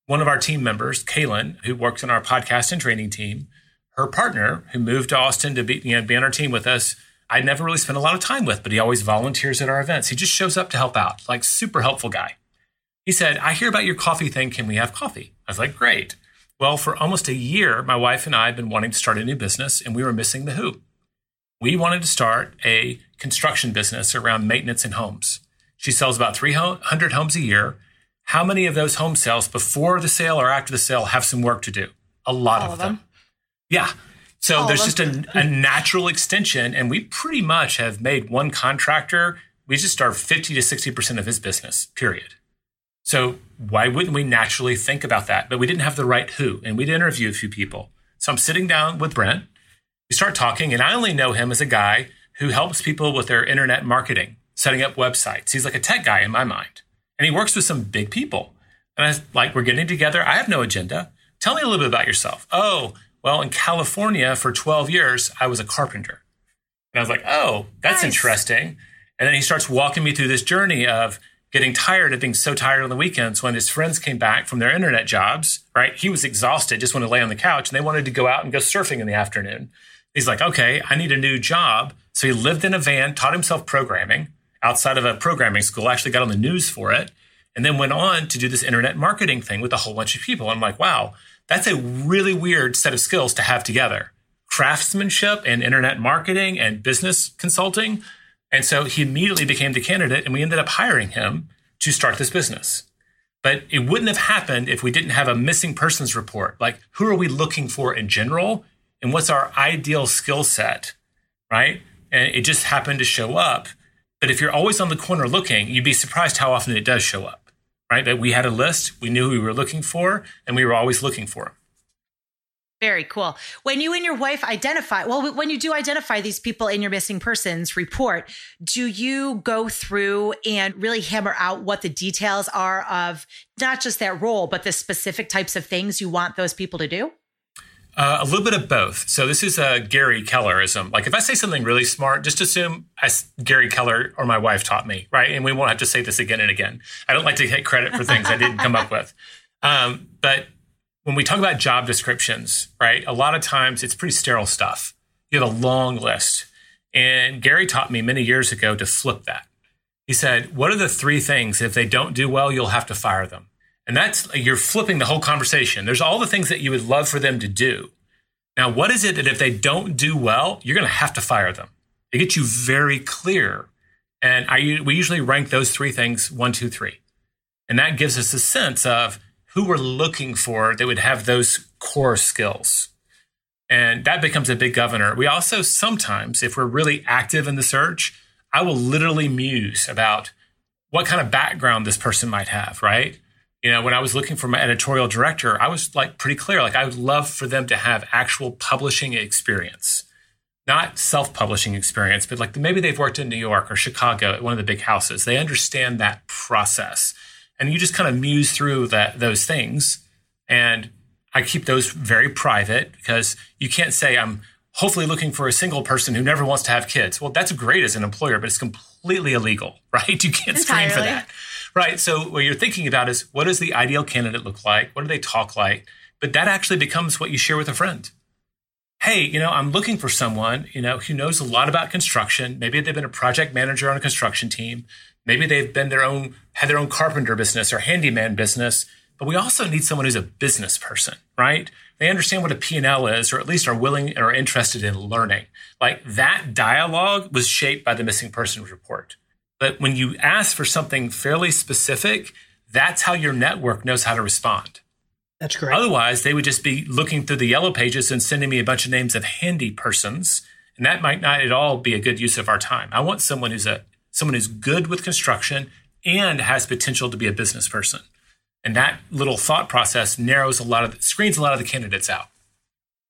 one of our team members, Kaylin, who works on our podcast and training team, her partner, who moved to Austin to be, you know, be on our team with us, I never really spent a lot of time with, but he always volunteers at our events. He just shows up to help out, like super helpful guy. He said, I hear about your coffee thing. Can we have coffee? I was like, great. Well, for almost a year, my wife and I have been wanting to start a new business and we were missing the who. We wanted to start a construction business around maintenance in homes. She sells about 300 homes a year how many of those home sales before the sale or after the sale have some work to do? A lot of, of, them. them. Yeah. So oh, All there's just a, a, natural extension, and we pretty much have made one contractor, we just are 50 to 60% of his business, period. So why wouldn't we naturally think about that? But we didn't have the right who, and we'd interview a few people. So I'm sitting down with Brent. We start talking, and I only know him as a guy who helps people with their internet marketing, setting up websites. He's like a tech guy in my mind and he works with some big people. And I was like, we're getting together. I have no agenda. Tell me a little bit about yourself. Oh, well, in California for 12 years, I was a carpenter. And I was like, oh, that's nice. interesting. And then he starts walking me through this journey of getting tired of being so tired on the weekends when his friends came back from their internet jobs, right? He was exhausted, just wanted to lay on the couch, and they wanted to go out and go surfing in the afternoon. He's like, okay, I need a new job. So he lived in a van, taught himself programming, outside of a programming school, actually got on the news for it, and then went on to do this internet marketing thing with a whole bunch of people. I'm like, wow, that's a really weird set of skills to have together craftsmanship and internet marketing and business consulting. And so he immediately became the candidate, and we ended up hiring him to start this business. But it wouldn't have happened if we didn't have a missing persons report. Like, who are we looking for in general? And what's our ideal skill set? Right. And it just happened to show up but if you're always on the corner looking, you'd be surprised how often it does show up, right? That we had a list, we knew who we were looking for, and we were always looking for them. Very cool. When you and your wife identify, well, when you do identify these people in your missing persons report, do you go through and really hammer out what the details are of not just that role, but the specific types of things you want those people to do? Uh, a little bit of both. So this is a Gary Kellerism. Like if I say something really smart, just assume as Gary Keller or my wife taught me, right? And we won't have to say this again and again. I don't like to take credit for things I didn't come up with. (laughs) Um, but when we talk about job descriptions, right? A lot of times it's pretty sterile stuff. You have a long list. And Gary taught me many years ago to flip that. He said, What are the three things if they don't do well, you'll have to fire them? And that's, you're flipping the whole conversation. There's all the things that you would love for them to do. Now, what is it that if they don't do well, you're going to have to fire them? It gets you very clear. And I, we usually rank those three things one, two, three. And that gives us a sense of who we're looking for that would have those core skills. And that becomes a big governor. We also sometimes, if we're really active in the search, I will literally muse about what kind of background this person might have, right? You know, when I was looking for my editorial director, I was like pretty clear. Like, I would love for them to have actual publishing experience, not self publishing experience, but like maybe they've worked in New York or Chicago at one of the big houses. They understand that process. And you just kind of muse through that, those things. And I keep those very private because you can't say I'm hopefully looking for a single person who never wants to have kids. Well, that's great as an employer, but it's completely illegal, (laughs) right? You can't screen for that. Right. So what you're thinking about is what does the ideal candidate look like? What do they talk like? But that actually becomes what you share with a friend. Hey, you know, I'm looking for someone, you know, who knows a lot about construction. Maybe they've been a project manager on a construction team. Maybe they've been their own, had their own carpenter business or handyman business but we also need someone who's a business person, right? They understand what a P&L is, or at least are willing or interested in learning. Like that dialogue was shaped by the missing persons report. But when you ask for something fairly specific, that's how your network knows how to respond. That's great. Otherwise, they would just be looking through the yellow pages and sending me a bunch of names of handy persons, and that might not at all be a good use of our time. I want someone who's a someone who's good with construction and has potential to be a business person. And that little thought process narrows a lot of, screens a lot of the candidates out.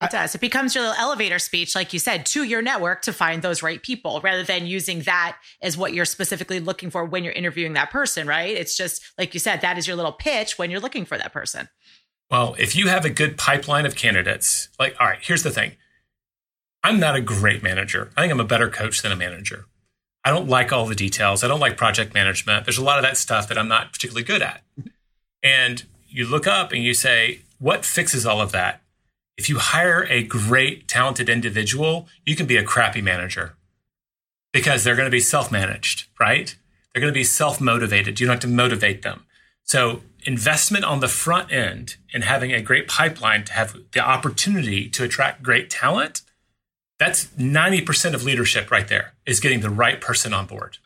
It does. It becomes your little elevator speech, like you said, to your network to find those right people rather than using that as what you're specifically looking for when you're interviewing that person, right? It's just, like you said, that is your little pitch when you're looking for that person. Well, if you have a good pipeline of candidates, like, all right, here's the thing I'm not a great manager. I think I'm a better coach than a manager. I don't like all the details. I don't like project management. There's a lot of that stuff that I'm not particularly good at. And you look up and you say, what fixes all of that? If you hire a great, talented individual, you can be a crappy manager because they're going to be self managed, right? They're going to be self motivated. You don't have to motivate them. So, investment on the front end and having a great pipeline to have the opportunity to attract great talent, that's 90% of leadership right there is getting the right person on board.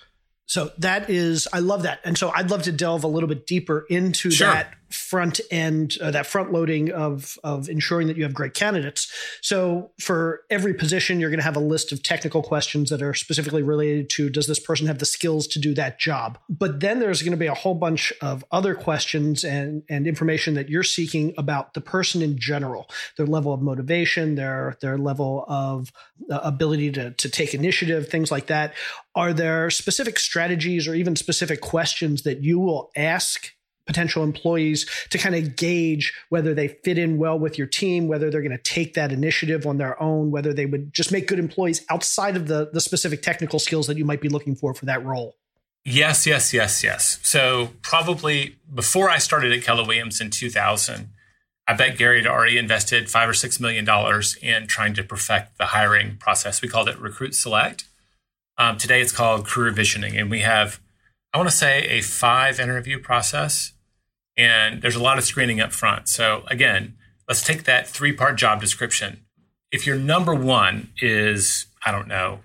So that is, I love that. And so I'd love to delve a little bit deeper into sure. that front end, uh, that front loading of of ensuring that you have great candidates. So for every position, you're going to have a list of technical questions that are specifically related to does this person have the skills to do that job. But then there's going to be a whole bunch of other questions and and information that you're seeking about the person in general, their level of motivation, their their level of uh, ability to to take initiative, things like that. Are there specific strategies or even specific questions that you will ask potential employees to kind of gauge whether they fit in well with your team, whether they're going to take that initiative on their own, whether they would just make good employees outside of the, the specific technical skills that you might be looking for for that role. Yes, yes, yes, yes. So probably before I started at Keller Williams in 2000, I bet Gary had already invested five or six million dollars in trying to perfect the hiring process. We called it Recruit Select. Um, today it's called Career Visioning, and we have, I want to say, a five interview process and there's a lot of screening up front. So again, let's take that three part job description. If your number one is, I don't know,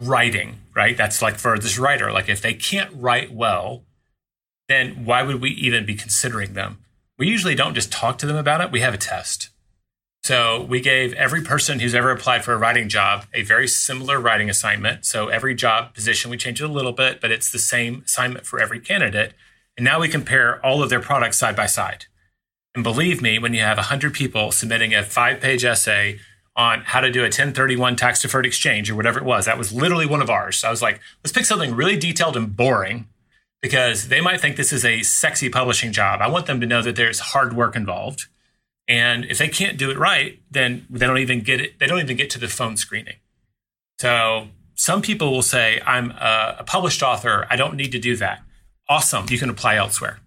writing, right? That's like for this writer, like if they can't write well, then why would we even be considering them? We usually don't just talk to them about it, we have a test. So we gave every person who's ever applied for a writing job a very similar writing assignment. So every job position, we change it a little bit, but it's the same assignment for every candidate. And now we compare all of their products side by side. And believe me, when you have 100 people submitting a five page essay on how to do a 1031 tax deferred exchange or whatever it was, that was literally one of ours. So I was like, let's pick something really detailed and boring because they might think this is a sexy publishing job. I want them to know that there's hard work involved. And if they can't do it right, then they don't even get it. They don't even get to the phone screening. So some people will say, I'm a, a published author. I don't need to do that awesome. You can apply elsewhere.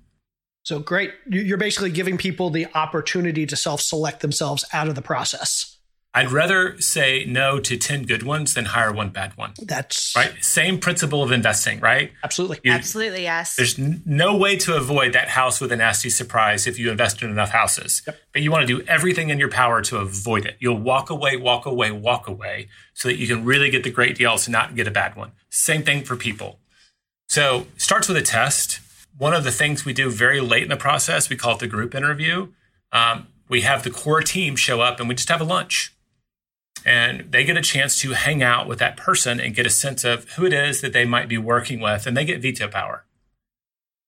So great. You're basically giving people the opportunity to self select themselves out of the process. I'd rather say no to 10 good ones than hire one bad one. That's right. Same principle of investing, right? Absolutely. You- Absolutely, yes. There's n- no way to avoid that house with a nasty surprise if you invest in enough houses. But you want to do everything in your power to avoid it. You'll walk away, walk away, walk away so that you can really get the great deals and not get a bad one. Same thing for people. So it starts with a test. One of the things we do very late in the process, we call it the group interview. Um, we have the core team show up and we just have a lunch and they get a chance to hang out with that person and get a sense of who it is that they might be working with, and they get veto power.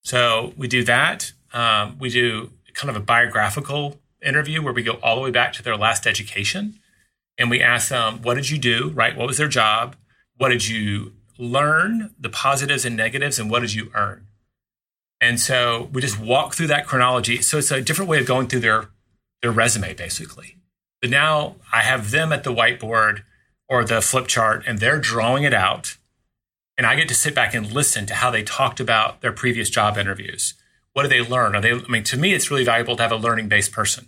So we do that. Um, we do kind of a biographical interview where we go all the way back to their last education, and we ask them, "What did you do? Right? What was their job? What did you learn? The positives and negatives, and what did you earn?" And so we just walk through that chronology. So it's a different way of going through their their resume, basically. But now I have them at the whiteboard or the flip chart and they're drawing it out. And I get to sit back and listen to how they talked about their previous job interviews. What do they learn? Are they, I mean, to me, it's really valuable to have a learning based person.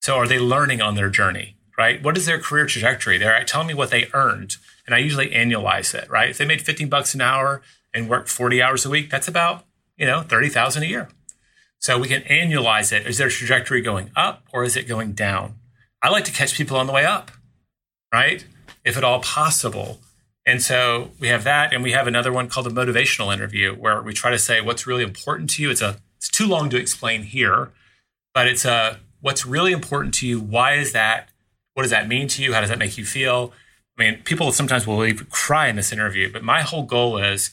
So are they learning on their journey, right? What is their career trajectory? They're telling me what they earned. And I usually annualize it, right? If they made 15 bucks an hour and worked 40 hours a week, that's about, you know, 30,000 a year. So we can annualize it. Is their trajectory going up or is it going down? I like to catch people on the way up, right? If at all possible. And so we have that, and we have another one called a motivational interview where we try to say what's really important to you. It's a it's too long to explain here, but it's a what's really important to you. Why is that? What does that mean to you? How does that make you feel? I mean, people sometimes will even cry in this interview, but my whole goal is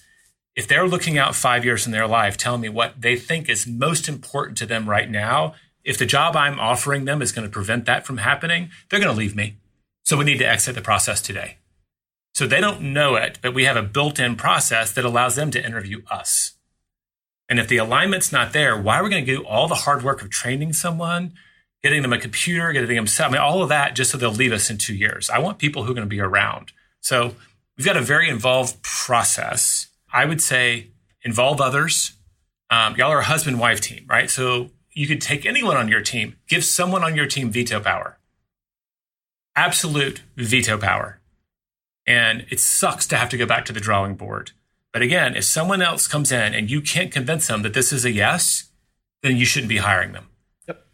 if they're looking out five years in their life, telling me what they think is most important to them right now, if the job I'm offering them is going to prevent that from happening, they're going to leave me. So we need to exit the process today. So they don't know it, but we have a built in process that allows them to interview us. And if the alignment's not there, why are we going to do all the hard work of training someone, getting them a computer, getting them set, I mean, all of that just so they'll leave us in two years? I want people who are going to be around. So we've got a very involved process. I would say involve others. Um, y'all are a husband wife team, right? So you could take anyone on your team, give someone on your team veto power, absolute veto power. And it sucks to have to go back to the drawing board. But again, if someone else comes in and you can't convince them that this is a yes, then you shouldn't be hiring them.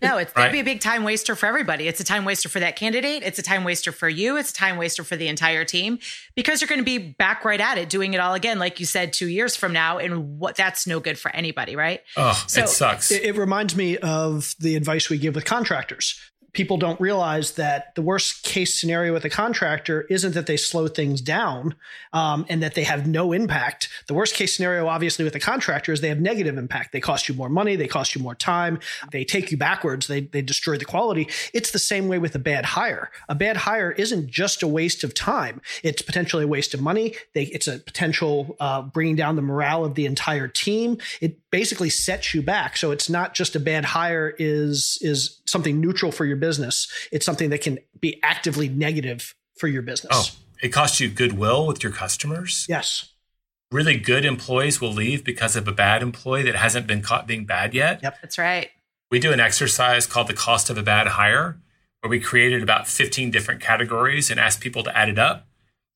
No, it's Right. that'd be a big time waster for everybody. It's a time waster for that candidate. It's a time waster for you. It's a time waster for the entire team because you're going to be back right at it, doing it all again, like you said, two years from now, and what that's no good for anybody, right? Oh, So- it sucks. It, it reminds me of the advice we give with contractors. People don't realize that the worst case scenario with a contractor isn't that they slow things down um, and that they have no impact. The worst case scenario, obviously, with a contractor is they have negative impact. They cost you more money, they cost you more time, they take you backwards, they, they destroy the quality. It's the same way with a bad hire. A bad hire isn't just a waste of time, it's potentially a waste of money. They, it's a potential uh, bringing down the morale of the entire team. It basically sets you back. So it's not just a bad hire is is something neutral for your business. It's something that can be actively negative for your business. oh, it costs you goodwill with your customers. Yes. Really good employees will leave because of a bad employee that hasn't been caught being bad yet. Yep. That's right. we do an exercise called the cost of a bad hire where we created about 15 different categories and asked people to add it up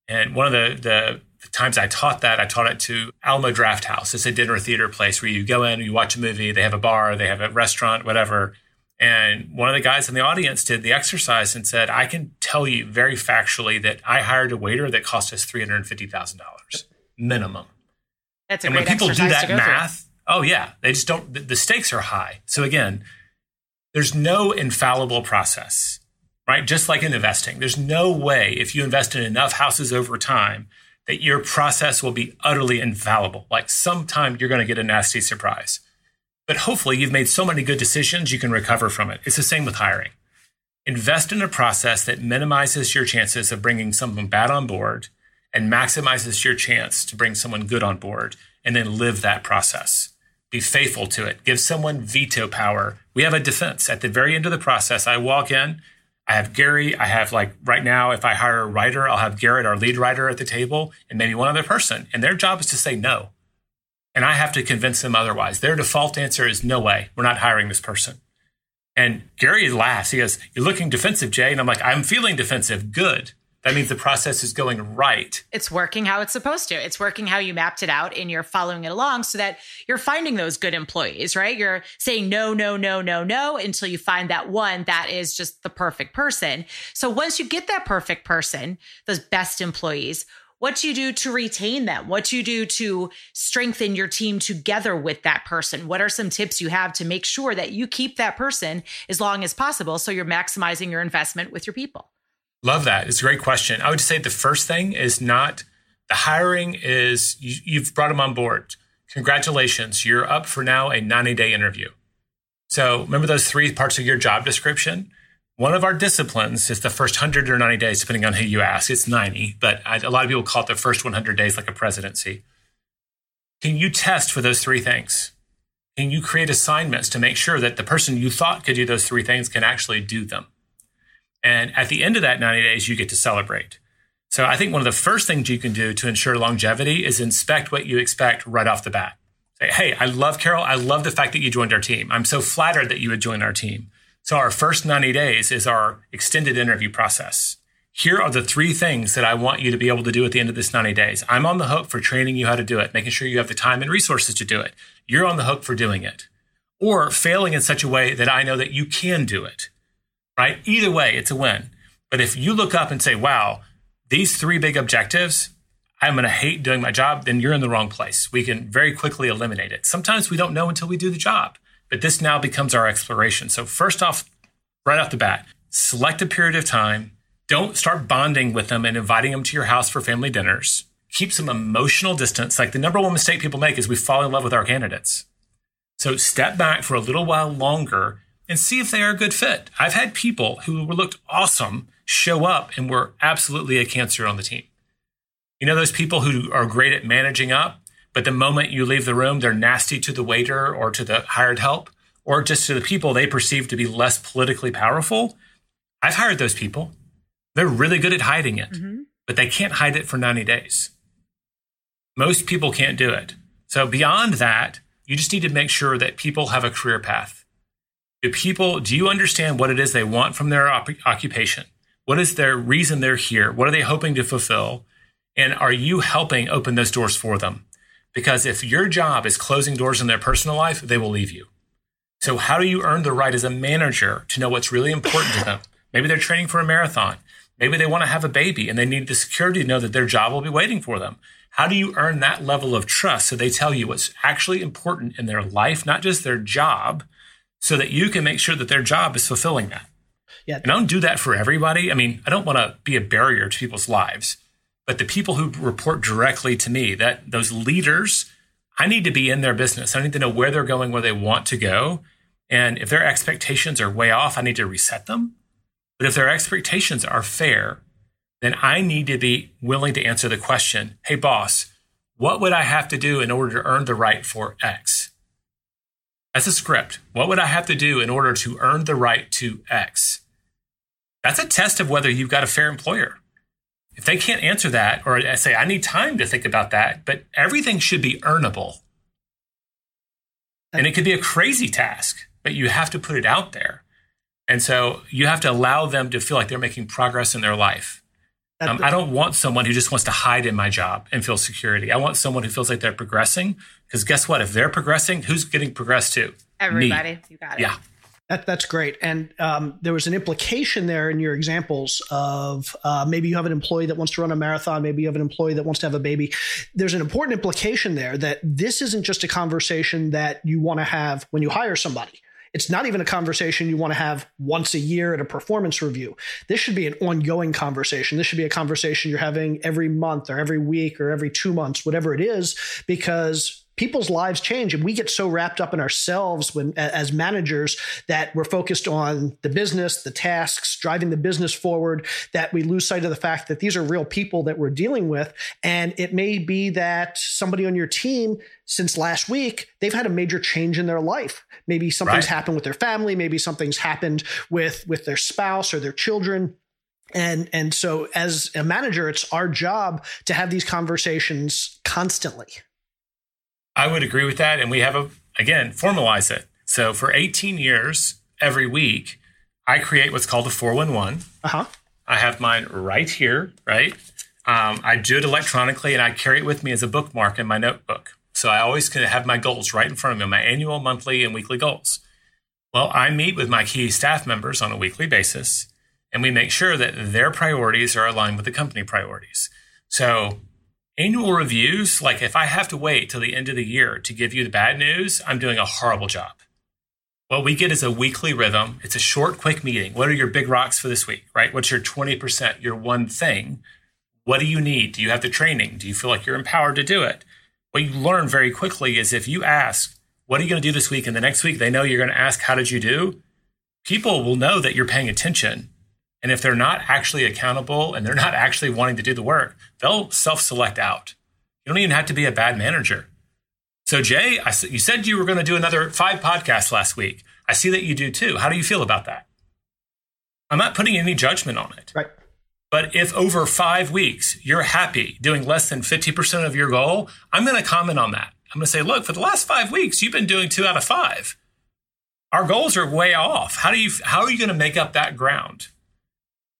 and one of the, the, the times i taught that i taught it to Alamo Drafthouse it's a dinner theater place where you go in you watch a movie they have a bar they have a restaurant whatever and one of the guys in the audience did the exercise and said i can tell you very factually that i hired a waiter that cost us $350000 minimum That's a and great when people do that through. math, oh yeah, they just don't. The, the stakes are high. So again, there's no infallible process, right? Just like in investing, there's no way if you invest in enough houses over time that your process will be utterly infallible. Like sometime you're going to get a nasty surprise, but hopefully you've made so many good decisions you can recover from it. It's the same with hiring. Invest in a process that minimizes your chances of bringing someone bad on board and maximizes your chance to bring someone good on board and then live that process. Be faithful to it. Give someone veto power. We have a defense at the very end of the process. I walk in, I have Gary, I have like right now, if I hire a writer, I'll have Garrett, our lead writer at the table, and maybe one other person. And their job is to say no. And I have to convince them otherwise. Their default answer is no way, we're not hiring this person. And Gary laughs. He goes, You're looking defensive, Jay. And I'm like, I'm feeling defensive. Good. That means the process is going right. It's working how it's supposed to. It's working how you mapped it out and you're following it along so that you're finding those good employees, right? You're saying no, no, no, no, no until you find that one that is just the perfect person. So once you get that perfect person, those best employees, what do you do to retain them? What do you do to strengthen your team together with that person? What are some tips you have to make sure that you keep that person as long as possible so you're maximizing your investment with your people? Love that. It's a great question. I would say the first thing is not the hiring is you, you've brought them on board. Congratulations. You're up for now a 90 day interview. So remember those three parts of your job description? One of our disciplines is the first 100 or 90 days, depending on who you ask. It's 90, but I, a lot of people call it the first 100 days like a presidency. Can you test for those three things? Can you create assignments to make sure that the person you thought could do those three things can actually do them? And at the end of that 90 days, you get to celebrate. So I think one of the first things you can do to ensure longevity is inspect what you expect right off the bat. Say, hey, I love Carol. I love the fact that you joined our team. I'm so flattered that you would join our team. So our first 90 days is our extended interview process. Here are the three things that I want you to be able to do at the end of this 90 days. I'm on the hook for training you how to do it, making sure you have the time and resources to do it. You're on the hook for doing it or failing in such a way that I know that you can do it right? Either way, it's a win. But if you look up and say, wow, these three big objectives, I'm going to hate doing my job, then you're in the wrong place. We can very quickly eliminate it. Sometimes we don't know until we do the job, but this now becomes our exploration. So, first off, right off the bat, select a period of time. Don't start bonding with them and inviting them to your house for family dinners. Keep some emotional distance. Like the number one mistake people make is we fall in love with our candidates. So, step back for a little while longer and see if they are a good fit. I've had people who looked awesome show up and were absolutely a cancer on the team. You know, those people who are great at managing up, but the moment you leave the room, they're nasty to the waiter or to the hired help or just to the people they perceive to be less politically powerful. I've hired those people. They're really good at hiding it, mm-hmm. but they can't hide it for 90 days. Most people can't do it. So, beyond that, you just need to make sure that people have a career path do people, do you understand what it is they want from their op- occupation? What is their reason they're here? What are they hoping to fulfill? And are you helping open those doors for them? Because if your job is closing doors in their personal life, they will leave you. So, how do you earn the right as a manager to know what's really important to them? Maybe they're training for a marathon. Maybe they want to have a baby and they need the security to know that their job will be waiting for them. How do you earn that level of trust so they tell you what's actually important in their life, not just their job, so that you can make sure that their job is fulfilling that. Yeah. And I don't do that for everybody. I mean, I don't want to be a barrier to people's lives, but the people who report directly to me, that those leaders, I need to be in their business. I need to know where they're going, where they want to go. And if their expectations are way off, I need to reset them. But if their expectations are fair, then I need to be willing to answer the question, Hey, boss, what would I have to do in order to earn the right for X? That's a script. What would I have to do in order to earn the right to X? That's a test of whether you've got a fair employer. If they can't answer that, or I say, I need time to think about that, but everything should be earnable. And it could be a crazy task, but you have to put it out there. And so you have to allow them to feel like they're making progress in their life. Um, I don't want someone who just wants to hide in my job and feel security. I want someone who feels like they're progressing. Because guess what? If they're progressing, who's getting progressed to? Everybody. Me. You got it. Yeah. That, that's great. And um, there was an implication there in your examples of uh, maybe you have an employee that wants to run a marathon, maybe you have an employee that wants to have a baby. There's an important implication there that this isn't just a conversation that you want to have when you hire somebody. It's not even a conversation you want to have once a year at a performance review. This should be an ongoing conversation. This should be a conversation you're having every month or every week or every two months, whatever it is, because people's lives change and we get so wrapped up in ourselves when as managers that we're focused on the business the tasks driving the business forward that we lose sight of the fact that these are real people that we're dealing with. And it may be that somebody on your team since last week they've had a major change in their life. Maybe something's right. happened with their family. Maybe something's happened with with their spouse or their children. And and so as a manager it's our job to have these conversations constantly I would agree with that. And we have a, again, formalize it. So for 18 years, every week, I create what's called a 411. Uh huh. I have mine right here, right? Um, I do it electronically and I carry it with me as a bookmark in my notebook. So I always can have my goals right in front of me, my annual, monthly, and weekly goals. Well, I meet with my key staff members on a weekly basis and we make sure that their priorities are aligned with the company priorities. So annual reviews, like if I have to wait till the end of the year to give you the bad news, I'm doing a horrible job. What we get is a weekly rhythm. It's a short, quick meeting. What are your big rocks for this week, right? What's your 20%, your one thing? What do you need? Do you have the training? Do you feel like you're empowered to do it? What you learn very quickly is if you ask, what are you going to do this week? And the next week, they know you're going to ask, how did you do? People will know that you're paying attention. And if they're not actually accountable and they're not actually wanting to do the work, they'll self select out. You don't even have to be a bad manager. So, Jay, I, you said you were going to do another five podcasts last week. I see that you do too. How do you feel about that? I'm not putting any judgment on it. Right. But if over five weeks you're happy doing less than 50% of your goal, I'm going to comment on that. I'm going to say, look, for the last five weeks, you've been doing two out of five. Our goals are way off. How do you how are you going to make up that ground?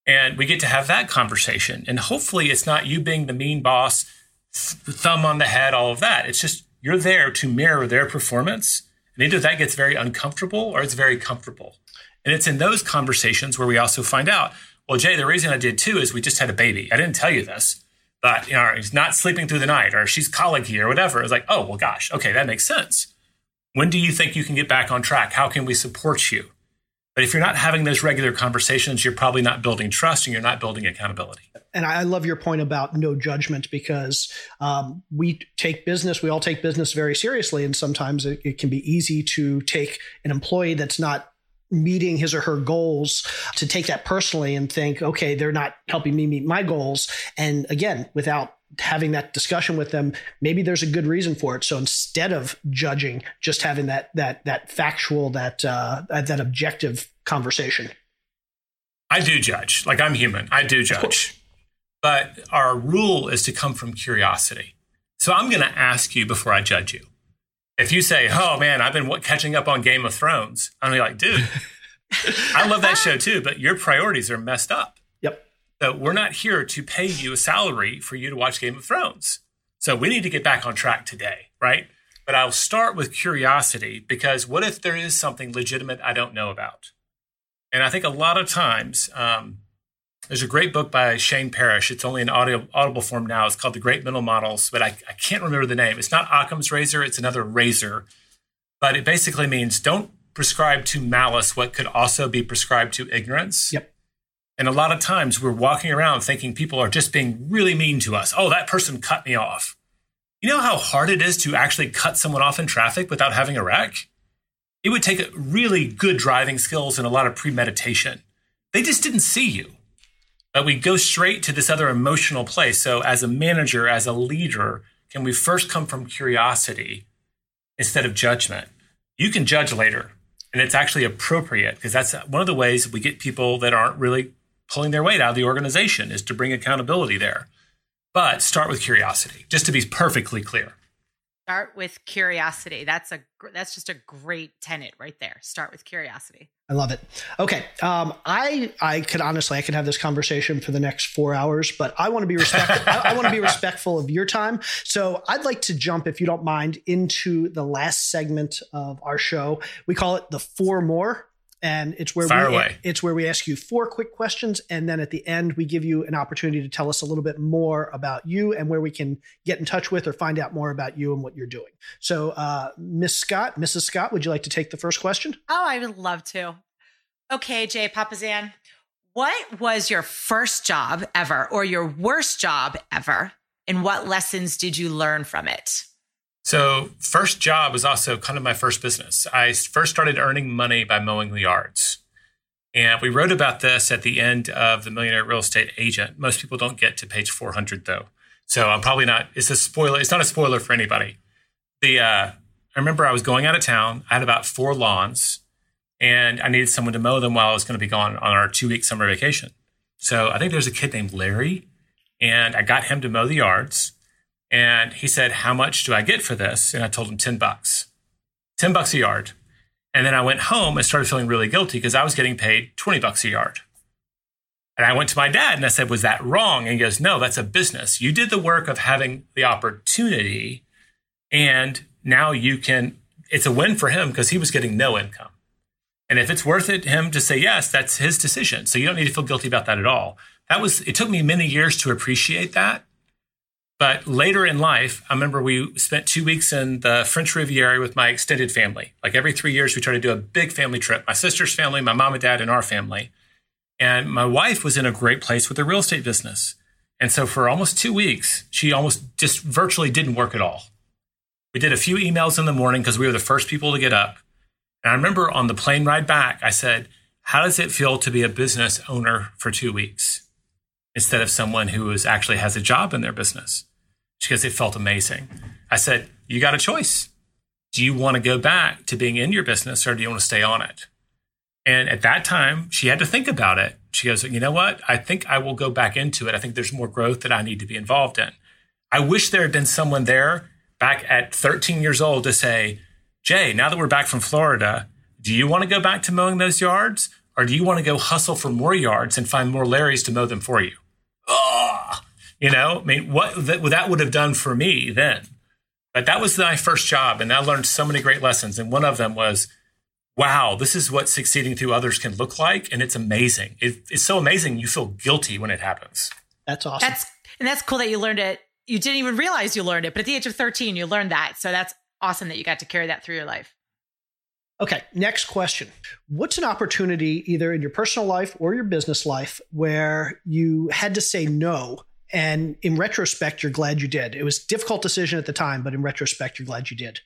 And we get to have that conversation. And hopefully it's not you being the mean boss, thumb on the head, all of that. It's just you're there to mirror their performance. And either that gets very uncomfortable or it's very comfortable. And it's in those conversations where we also find out, well, Jay, the reason I did too is we just had a baby. I didn't tell you this, but you know, he's not sleeping through the night or she's colicky or whatever. It's like, oh, well, gosh, okay, that makes sense. When do you think you can get back on track? How can we support you? But if you're not having those regular conversations, you're probably not building trust and you're not building accountability. And I love your point about no judgment because um, we take business, we all take business very seriously. And sometimes it, it can be easy to take an employee that's not meeting his or her goals to take that personally and think, okay, they're not helping me meet my goals. And again, without having that discussion with them maybe there's a good reason for it. So instead of judging just having that that that factual that uh that objective conversation. I do judge. Like i'm human. I do judge. But our rule is to come from curiosity. So i'm going to ask you before i judge you. If you say oh man i've been catching up on game of thrones i'm gonna be like dude (laughs) i love that show too but your priorities are messed up that we're not here to pay you a salary for you to watch Game of Thrones. So we need to get back on track today, right? But I'll start with curiosity because what if there is something legitimate I don't know about? And I think a lot of times, um, there's a great book by Shane Parrish. It's only in audio, audible form now. It's called The Great Mental Models, but I, I can't remember the name. It's not Occam's razor, it's another razor. But it basically means don't prescribe to malice what could also be prescribed to ignorance. Yep. And a lot of times we're walking around thinking people are just being really mean to us. Oh, that person cut me off. You know how hard it is to actually cut someone off in traffic without having a wreck? It would take really good driving skills and a lot of premeditation. They just didn't see you. But we go straight to this other emotional place. So, as a manager, as a leader, can we first come from curiosity instead of judgment? You can judge later, and it's actually appropriate because that's one of the ways we get people that aren't really pulling their weight out of the organization is to bring accountability there. But start with curiosity, just to be perfectly clear. Start with curiosity. That's a that's just a great tenet right there. Start with curiosity. I love it. Okay, um, I I could honestly I could have this conversation for the next four hours, but I want to be respectful. (laughs) I, I want to be respectful of your time. So I'd like to jump, if you don't mind, into the last segment of our show. We call it the four more and it's where Fire we away. it's where we ask you four quick questions and then at the end we give you an opportunity to tell us a little bit more about you and where we can get in touch with or find out more about you and what you're doing. So uh, miss scott mrs scott would you like to take the first question? Oh i would love to. Okay jay Papasan what was your first job ever or your worst job ever and what lessons did you learn from it so, first job was also kind of my first business. I first started earning money by mowing the yards. And we wrote about this at the end of The Millionaire Real Estate Agent. Most people don't get to page 400 though. So, I'm probably not, it's a spoiler. It's not a spoiler for anybody. The, uh, I remember I was going out of town. I had about four lawns and I needed someone to mow them while I was going to be gone on our two week summer vacation. So, I think there's a kid named Larry and I got him to mow the yards. And he said, How much do I get for this? And I told him 10 bucks, 10 bucks a yard. And then I went home and started feeling really guilty because I was getting paid 20 bucks a yard. And I went to my dad and I said, Was that wrong? And he goes, No, that's a business. You did the work of having the opportunity, and now you can, it's a win for him because he was getting no income. And if it's worth it him to say yes, that's his decision. So you don't need to feel guilty about that at all. That was, it took me many years to appreciate that. But later in life, I remember we spent two weeks in the French Riviera with my extended family. Like every three years, we try to do a big family trip my sister's family, my mom and dad, and our family. And my wife was in a great place with her real estate business. And so for almost two weeks, she almost just virtually didn't work at all. We did a few emails in the morning because we were the first people to get up. And I remember on the plane ride back, I said, How does it feel to be a business owner for two weeks? Instead of someone who is actually has a job in their business because it felt amazing. I said, You got a choice. Do you want to go back to being in your business or do you want to stay on it? And at that time, she had to think about it. She goes, You know what? I think I will go back into it. I think there's more growth that I need to be involved in. I wish there had been someone there back at 13 years old to say, Jay, now that we're back from Florida, do you want to go back to mowing those yards? Or do you want to go hustle for more yards and find more Larrys to mow them for you? Oh, you know, I mean, what that, that would have done for me then. But that was my first job, and I learned so many great lessons. And one of them was, wow, this is what succeeding through others can look like, and it's amazing. It, it's so amazing. You feel guilty when it happens. That's awesome. That's and that's cool that you learned it. You didn't even realize you learned it, but at the age of 13, you learned that. So that's awesome that you got to carry that through your life. Okay, next question. What's an opportunity, either in your personal life or your business life, where you had to say no? And in retrospect, you're glad you did. It was a difficult decision at the time, but in retrospect, you're glad you did.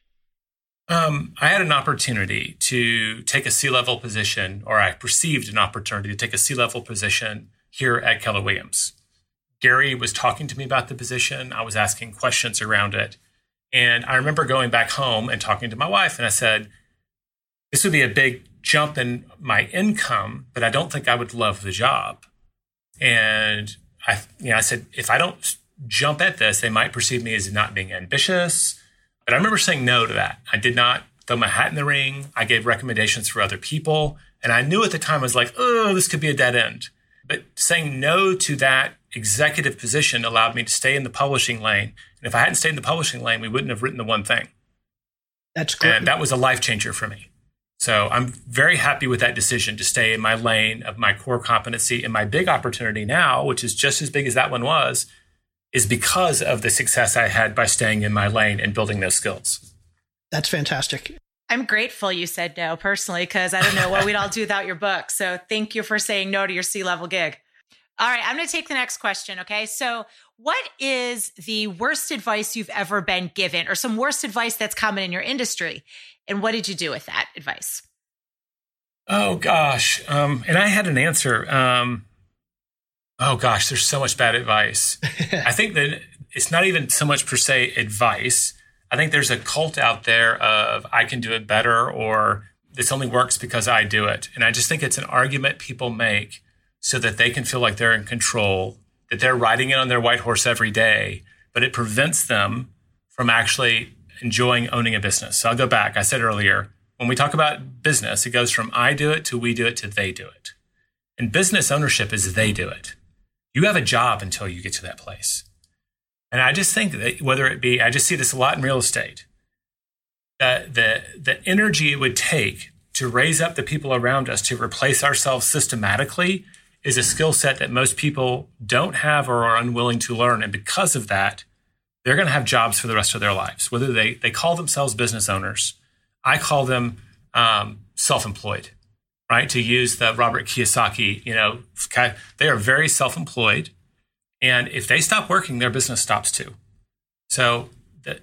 Um, I had an opportunity to take a C level position, or I perceived an opportunity to take a C level position here at Keller Williams. Gary was talking to me about the position. I was asking questions around it. And I remember going back home and talking to my wife, and I said, this would be a big jump in my income, but I don't think I would love the job. And I, you know, I said, if I don't jump at this, they might perceive me as not being ambitious. But I remember saying no to that. I did not throw my hat in the ring. I gave recommendations for other people. And I knew at the time I was like, oh, this could be a dead end. But saying no to that executive position allowed me to stay in the publishing lane. And if I hadn't stayed in the publishing lane, we wouldn't have written the one thing. That's great. And that was a life changer for me. So I'm very happy with that decision to stay in my lane of my core competency. And my big opportunity now, which is just as big as that one was, is because of the success I had by staying in my lane and building those skills. That's fantastic. I'm grateful you said no personally, because I don't know what we'd all do without your book. So thank you for saying no to your C level gig. All right, I'm going to take the next question. Okay. So, what is the worst advice you've ever been given, or some worst advice that's common in your industry? And what did you do with that advice? Oh gosh, um, and I had an answer. Um, oh gosh, there's so much bad advice. (laughs) I think that it's not even so much per se advice. I think there's a cult out there of I can do it better or this only works because I do it. And I just think it's an argument people make so that they can feel like they're in control, that they're riding in on their white horse every day, but it prevents them from actually enjoying owning a business. So I'll go back. I said earlier, when we talk about business, it goes from I do it to we do it to they do it. And business ownership is they do it. You have a job until you get to that place. And I just think that whether it be, I just see this a lot in real estate, that the, the energy it would take to raise up the people around us to replace ourselves systematically is a skill set that most people don't have or are unwilling to learn. And because of that, they're going to have jobs for the rest of their lives, whether they, they call themselves business owners. I call them um, self-employed, right? To use the Robert Kiyosaki, you know, they are very self-employed. And if they stop working, their business stops too. So the,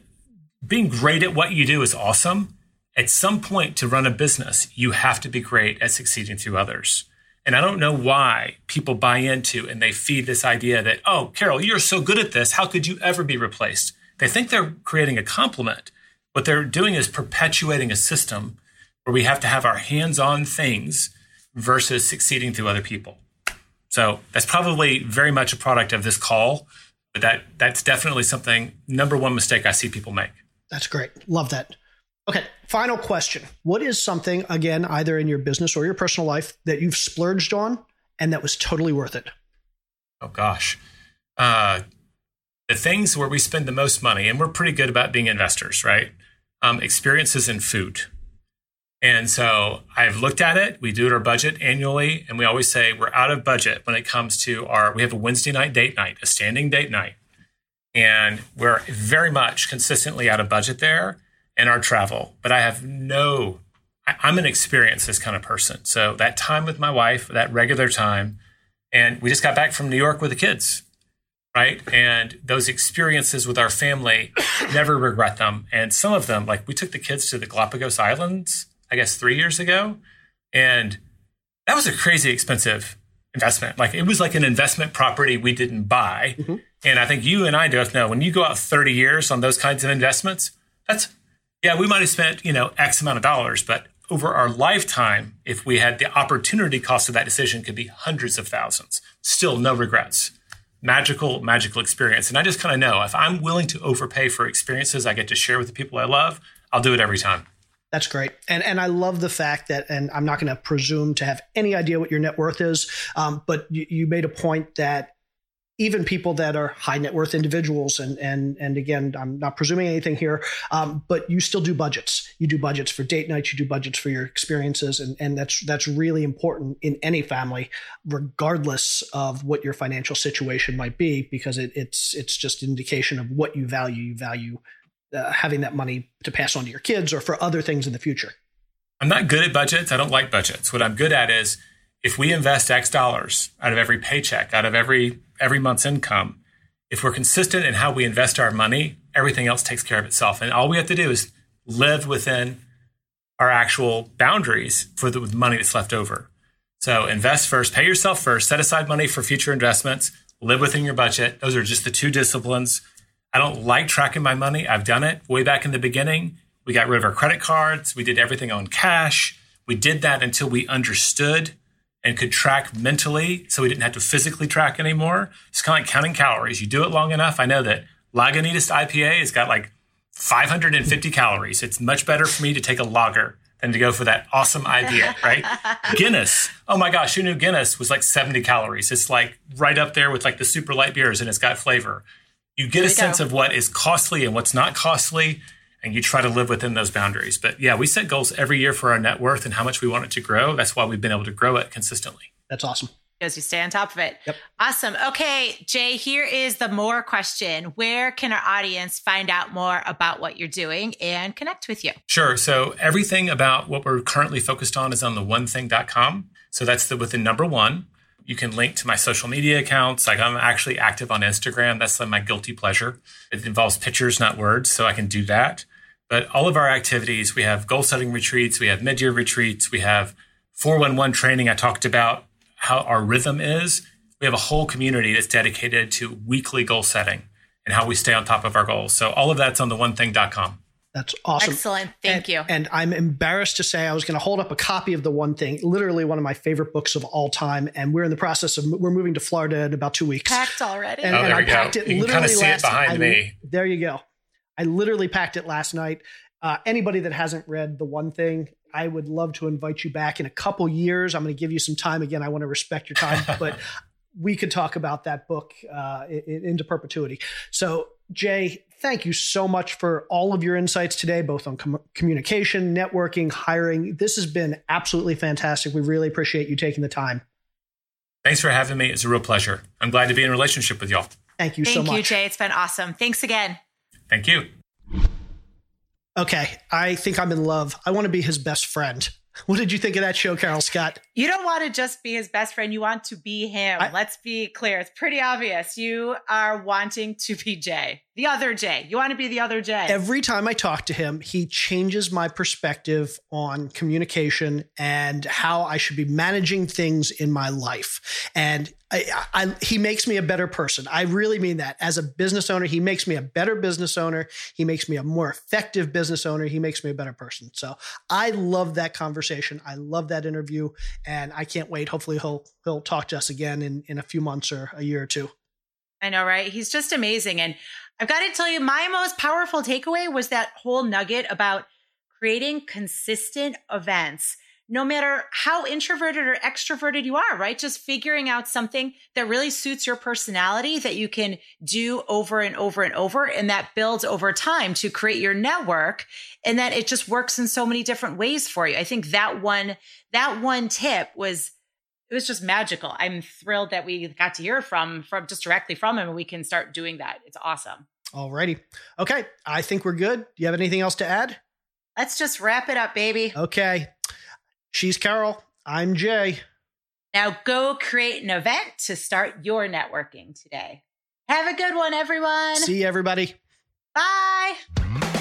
being great at what you do is awesome. At some point to run a business, you have to be great at succeeding through others. And I don't know why people buy into and they feed this idea that, oh, Carol, you're so good at this. How could you ever be replaced? They think they're creating a compliment. What they're doing is perpetuating a system where we have to have our hands on things versus succeeding through other people. So that's probably very much a product of this call, but that that's definitely something number one mistake I see people make. That's great. Love that. Okay, final question. What is something, again, either in your business or your personal life, that you've splurged on and that was totally worth it? Oh, gosh. Uh, the things where we spend the most money, and we're pretty good about being investors, right? Um, experiences in food. And so I've looked at it. We do it our budget annually, and we always say we're out of budget when it comes to our. We have a Wednesday night date night, a standing date night, and we're very much consistently out of budget there in our travel. But I have no. I, I'm an experiences kind of person. So that time with my wife, that regular time, and we just got back from New York with the kids, right? And those experiences with our family, (coughs) never regret them. And some of them, like we took the kids to the Galapagos Islands I guess, three years ago. And that was a crazy expensive investment. Like it was like an investment property we didn't buy. Mm-hmm. And I think you and I both know when you go out 30 years on those kinds of investments, that's, yeah, we might have spent, you know, X amount of dollars, but over our lifetime, if we had the opportunity cost of that decision could be hundreds of thousands. Still no regrets. Magical, magical experience. And I just kind of know if I'm willing to overpay for experiences I get to share with the people I love, I'll do it every time. That's great, and and I love the fact that, and I'm not going to presume to have any idea what your net worth is, um, but you, you made a point that even people that are high net worth individuals and and and again i'm not presuming anything here um, but you still do budgets you do budgets for date nights you do budgets for your experiences and and that's that's really important in any family regardless of what your financial situation might be because it, it's it's just an indication of what you value you value uh, having that money to pass on to your kids or for other things in the future? I'm not good at budgets. I don't like budgets. What I'm good at is if we invest X dollars out of every paycheck, out of every every month's income, if we're consistent in how we invest our money, everything else takes care of itself. And all we have to do is live within our actual boundaries for the money that's left over. So invest first, pay yourself first, set aside money for future investments, live within your budget. Those are just the two disciplines I don't like tracking my money. I've done it way back in the beginning. We got rid of our credit cards. We did everything on cash. We did that until we understood and could track mentally so we didn't have to physically track anymore. It's kind of like counting calories. You do it long enough. I know that Lagunitas IPA has got like 550 calories. It's much better for me to take a lager than to go for that awesome IPA, right? (laughs) Guinness. Oh my gosh, who knew Guinness was like 70 calories? It's like right up there with like the super light beers and it's got flavor you get a sense go. of what is costly and what's not costly and you try to live within those boundaries but yeah we set goals every year for our net worth and how much we want it to grow that's why we've been able to grow it consistently that's awesome because you stay on top of it. Yep. Awesome. Okay, Jay, here is the more question. Where can our audience find out more about what you're doing and connect with you? Sure. So everything about what we're currently focused on is on the onething.com. So that's the within number one. You can link to my social media accounts. Like I'm actually active on Instagram. That's like my guilty pleasure. It involves pictures, not words. So I can do that. But all of our activities, we have goal setting retreats, we have mid year retreats, we have 411 training. I talked about how our rhythm is. We have a whole community that's dedicated to weekly goal setting and how we stay on top of our goals. So all of that's on the onething.com. That's awesome. Excellent. Thank and, you. And I'm embarrassed to say I was going to hold up a copy of The One Thing, literally one of my favorite books of all time. And we're in the process of, we're moving to Florida in about two weeks. Packed already. And, oh, and I packed go. it you literally kind of see last it behind I, me. There you go. I literally packed it last night. Uh, anybody that hasn't read The One Thing, I would love to invite you back in a couple years. I'm going to give you some time. Again, I want to respect your time, (laughs) but we could talk about that book uh, into perpetuity. So, Jay, thank you so much for all of your insights today, both on com- communication, networking, hiring. This has been absolutely fantastic. We really appreciate you taking the time. Thanks for having me. It's a real pleasure. I'm glad to be in relationship with y'all. Thank you Thank so much. Thank you, Jay. It's been awesome. Thanks again. Thank you. Okay, I think I'm in love. I want to be his best friend. What did you think of that show, Carol Scott? You don't want to just be his best friend. You want to be him. I, Let's be clear. It's pretty obvious. You are wanting to be Jay, the other Jay. You want to be the other Jay. Every time I talk to him, he changes my perspective on communication and how I should be managing things in my life. And I, I, he makes me a better person. I really mean that. As a business owner, he makes me a better business owner. He makes me a more effective business owner. He makes me a better person. So I love that conversation. I love that interview, and I can't wait. Hopefully, he'll he'll talk to us again in in a few months or a year or two. I know, right? He's just amazing, and I've got to tell you, my most powerful takeaway was that whole nugget about creating consistent events no matter how introverted or extroverted you are, right? Just figuring out something that really suits your personality that you can do over and over and over. And that builds over time to create your network. And that it just works in so many different ways for you. I think that one, that one tip was, it was just magical. I'm thrilled that we got to hear from, from just directly from him and we can start doing that. It's awesome. Alrighty. Okay. I think we're good. Do you have anything else to add? Let's just wrap it up, baby. Okay. She's Carol. I'm Jay. Now go create an event to start your networking today. Have a good one, everyone. See you, everybody. Bye.